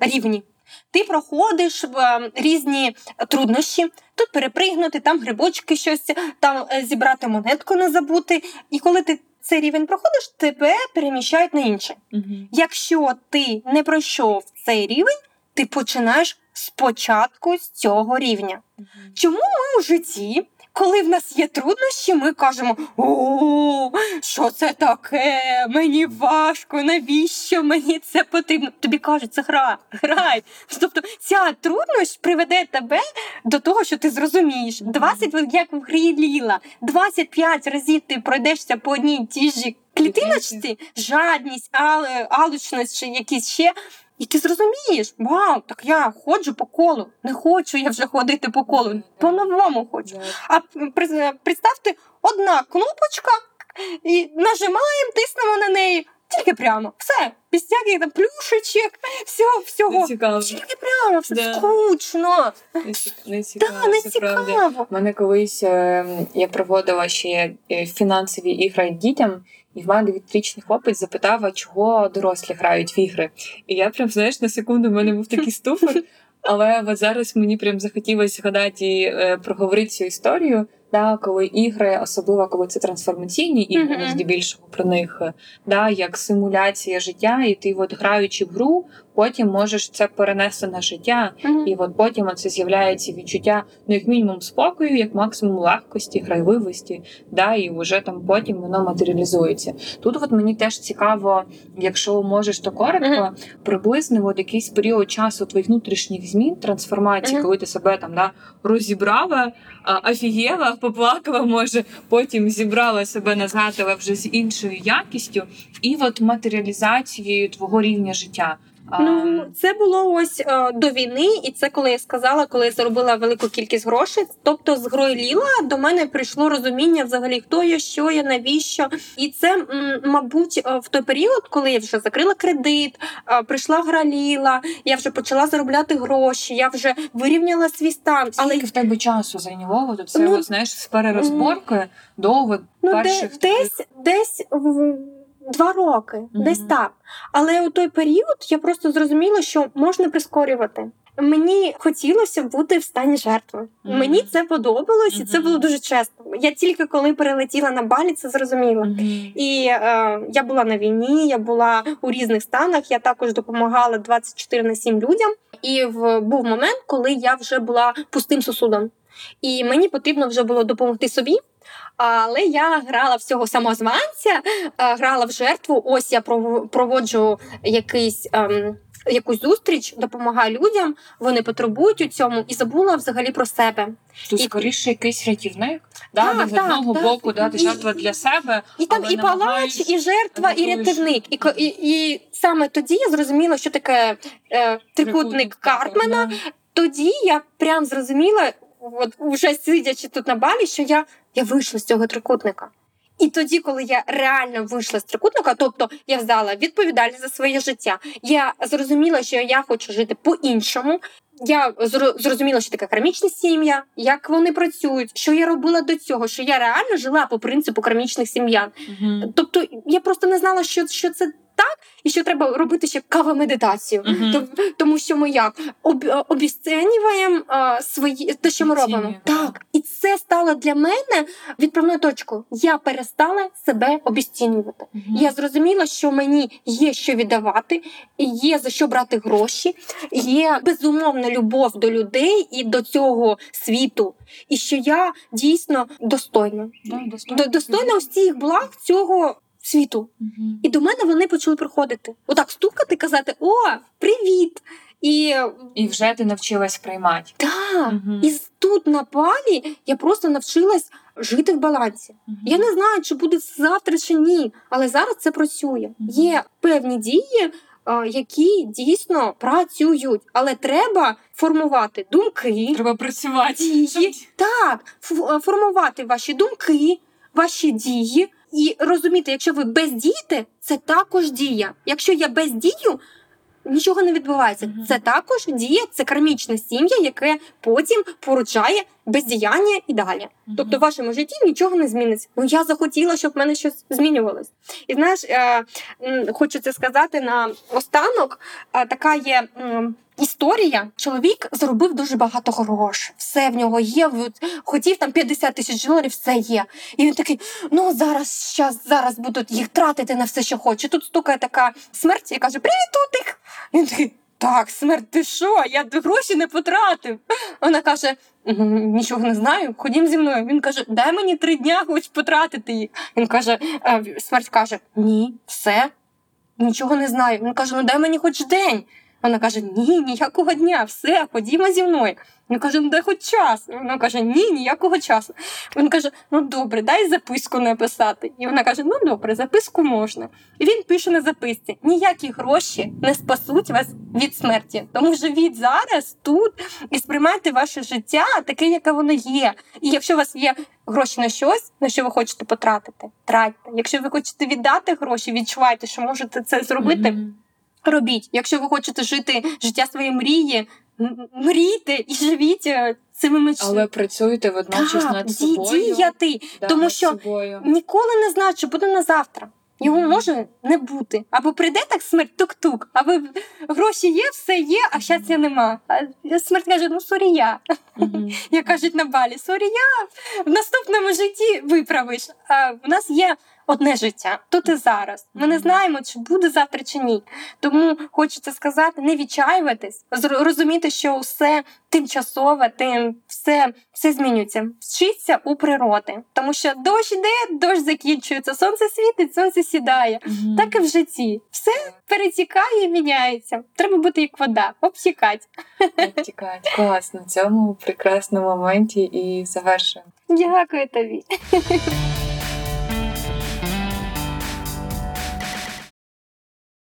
рівні. Ти проходиш в е, різні труднощі, тут перепригнути, там грибочки щось, там зібрати монетку не забути. І коли ти цей рівень проходиш, тебе переміщають на інший. Мгм. Якщо ти не пройшов цей рівень, ти починаєш спочатку з цього рівня. Мгм. Чому ми у житті, коли в нас є труднощі, ми кажемо: О, що це таке? Мені важко, навіщо мені це потрібно? Тобі кажуть, це гра, грай. Тобто ця труднощ приведе тебе до того, що ти зрозумієш. 20, як в грі Ліла, 25 разів ти пройдешся по одній тій ж клітиночці, жадність, ал- алчність чи якісь ще. І ти зрозумієш, вау, так я ходжу по колу. Не хочу я вже ходити по колу. По-новому хочу. А представте, одна кнопочка, і нажимаємо, тиснемо на неї. Тільки прямо. Все. Без всяких там плюшечок, всього, Не всього. цікаво. Тільки прямо, все Да. скучно. Не ці- Не цікаво, Да, не цікаво. У мене колись е, я проводила ще е, фінансові ігри дітям, і в мене дев'ятирічний хлопець запитав, а чого дорослі грають в ігри. І я прям, знаєш, на секунду в мене був такий ступор. Але от зараз мені прям захотілося згадати і е, проговорити цю історію. Да, коли ігри, особливо коли це трансформаційні ігри, Мгм. mm здебільшого про них, е, да, як симуляція життя, і ти, от граючи в гру, потім можеш це перенести на життя, Мгм. і от потім це з'являється відчуття, ну як мінімум спокою, як максимум легкості, грайливості, да, і вже там потім воно матеріалізується. Тут от мені теж цікаво, якщо можеш то коротко, Мгм. приблизно от якийсь період часу твоїх внутрішніх змін, трансформації, коли ти себе там да, розібрала, офігела, поплакала, може, потім зібрала себе назад, але вже з іншою якістю, і от матеріалізацією твого рівня життя. Ну, це було ось е, до війни, і це коли я сказала, коли я заробила велику кількість грошей. Тобто з грою Ліла до мене прийшло розуміння взагалі, хто я, що я, навіщо. І це, м, мабуть, е, в той період, коли я вже закрила кредит, е, прийшла гра Ліла, я вже почала заробляти гроші, я вже вирівняла свій стан. Але скільки в тебе часу зайняло? От це Ну, от, знаєш з перерозборки до от ну, де, перших таких- десь, десь в два роки, Мгм. десь так. Але у той період я просто зрозуміла, що можна прискорювати. Мені хотілося бути в стані жертви. Мгм. Мені це подобалось, і це було дуже чесно. Я тільки коли перелетіла на балі, це зрозуміла. Мгм. І е, я була на війні, я була у різних станах. Я також допомагала 24 на 7 людям. І в був момент, коли я вже була пустим сосудом, і мені потрібно вже було допомогти собі. Але я грала всього самозванця, е, грала в жертву. Ось я проводжу якийсь ем, якусь зустріч, допомагаю людям, вони потребують у цьому і забула взагалі про себе. Тут І- скоріше якийсь рятівник. Да, Так, де з так, одного так. боку да, ти І- жертва для себе. І там і палач, і жертва, і рятівник. І, і, і саме тоді я зрозуміла, що таке е, трикутник Карпмана. Тоді я прям зрозуміла, от вже сидячи тут на балі, що я, я вийшла з цього трикутника. І тоді, коли я реально вийшла з трикутника, тобто я взяла відповідальність за своє життя, я зрозуміла, що я хочу жити по-іншому. Я зрозуміла, що таке кармічна сім'я, як вони працюють, що я робила до цього, що я реально жила по принципу кармічних сім'ян. Мгм. Тобто я просто не знала, що, що це так, і що треба робити ще кава-медитацію. Мгм. Тоб- Тому що ми як об, обіцінюємо свої те, що ми робимо. Так, і це стало для мене відправною точкою. Я перестала себе обіцінювати. Мгм. Я зрозуміла, що мені є що віддавати, є за що брати гроші, є безумовна любов до людей і до цього світу, і що я дійсно достойна. Да, достойно. До- Достойна усіх благ цього світу. Мгм. І до мене вони почали приходити. Отак стукати, казати: О, привіт! І І вже ти навчилась приймати. так, Мгм. і тут на палі я просто навчилась жити в балансі. Мгм. Я не знаю, чи буде завтра чи ні, але зараз це працює. Мгм. Є певні дії, які дійсно працюють, але треба формувати думки. Треба працювати. Дії. Так, ф- формувати ваші думки, ваші дії і розуміти, якщо ви бездієте, це також дія. Якщо я бездію, нічого не відбувається. Це також дія, це кармічна сім'я, яке потім породжає бездіяння і далі. Тобто в вашому житті нічого не зміниться. Ну я захотіла, щоб в мене щось змінювалось. І знаєш, е, хочу це сказати на останок. Е, така є історія. Чоловік заробив дуже багато грошей. Все в нього є. Хотів там 50 тисяч доларів, все є. І він такий: ну зараз, щас, зараз будуть їх тратити на все, що хоче. Тут стукає така смерть і каже: Привіт, Тутик! І він такий. Так, смерть, ти що? Я гроші не потратив. Вона каже: нічого не знаю, ходім зі мною. Він каже: дай мені три дня, хоч потратити їх. Він каже: е, смерть каже: Ні, все, нічого не знаю. Він каже: Ну дай мені хоч день. Вона каже: Ні, ніякого дня, все, ходімо зі мною. Він каже: Ну дай хоч час. Вона каже: Ні, ніякого часу. Він каже: Ну добре, дай записку написати. І вона каже: Ну добре, записку можна. І він пише на записці: ніякі гроші не спасуть вас від смерті. Тому живіть зараз тут і сприймайте ваше життя таке, яке воно є. І якщо у вас є гроші на щось, на що ви хочете потратити, тратьте. Якщо ви хочете віддати гроші, відчувайте, що можете це зробити. Мгм. Робіть. Якщо ви хочете жити життя своєї мрії, мрійте і живіть е, цими мечтами. Але працюєте водночас так, над собою. діяти. Да, тому що собою. Ніколи не знають, що буде на завтра. Його Мгм. може не бути. Або прийде так смерть тук-тук, або гроші є, все є, а щастя нема. А смерть каже: ну sorry я. Мгм. Як кажуть на Балі, sorry я в наступному житті виправиш. А в нас є одне життя, тут і зараз. Ми не знаємо, чи буде завтра чи ні. Тому хочеться сказати, не відчаюватись, розуміти, що все тимчасове, тим все, все змінюється. Вчиться у природи, тому що дощ йде, дощ закінчується, сонце світить, сонце сідає. Мгм. Так і в житті. Все перетікає, міняється. Треба бути як вода, обтікати. Обтікають. Класно. В цьому прекрасному моменті і завершуємо. Дякую тобі.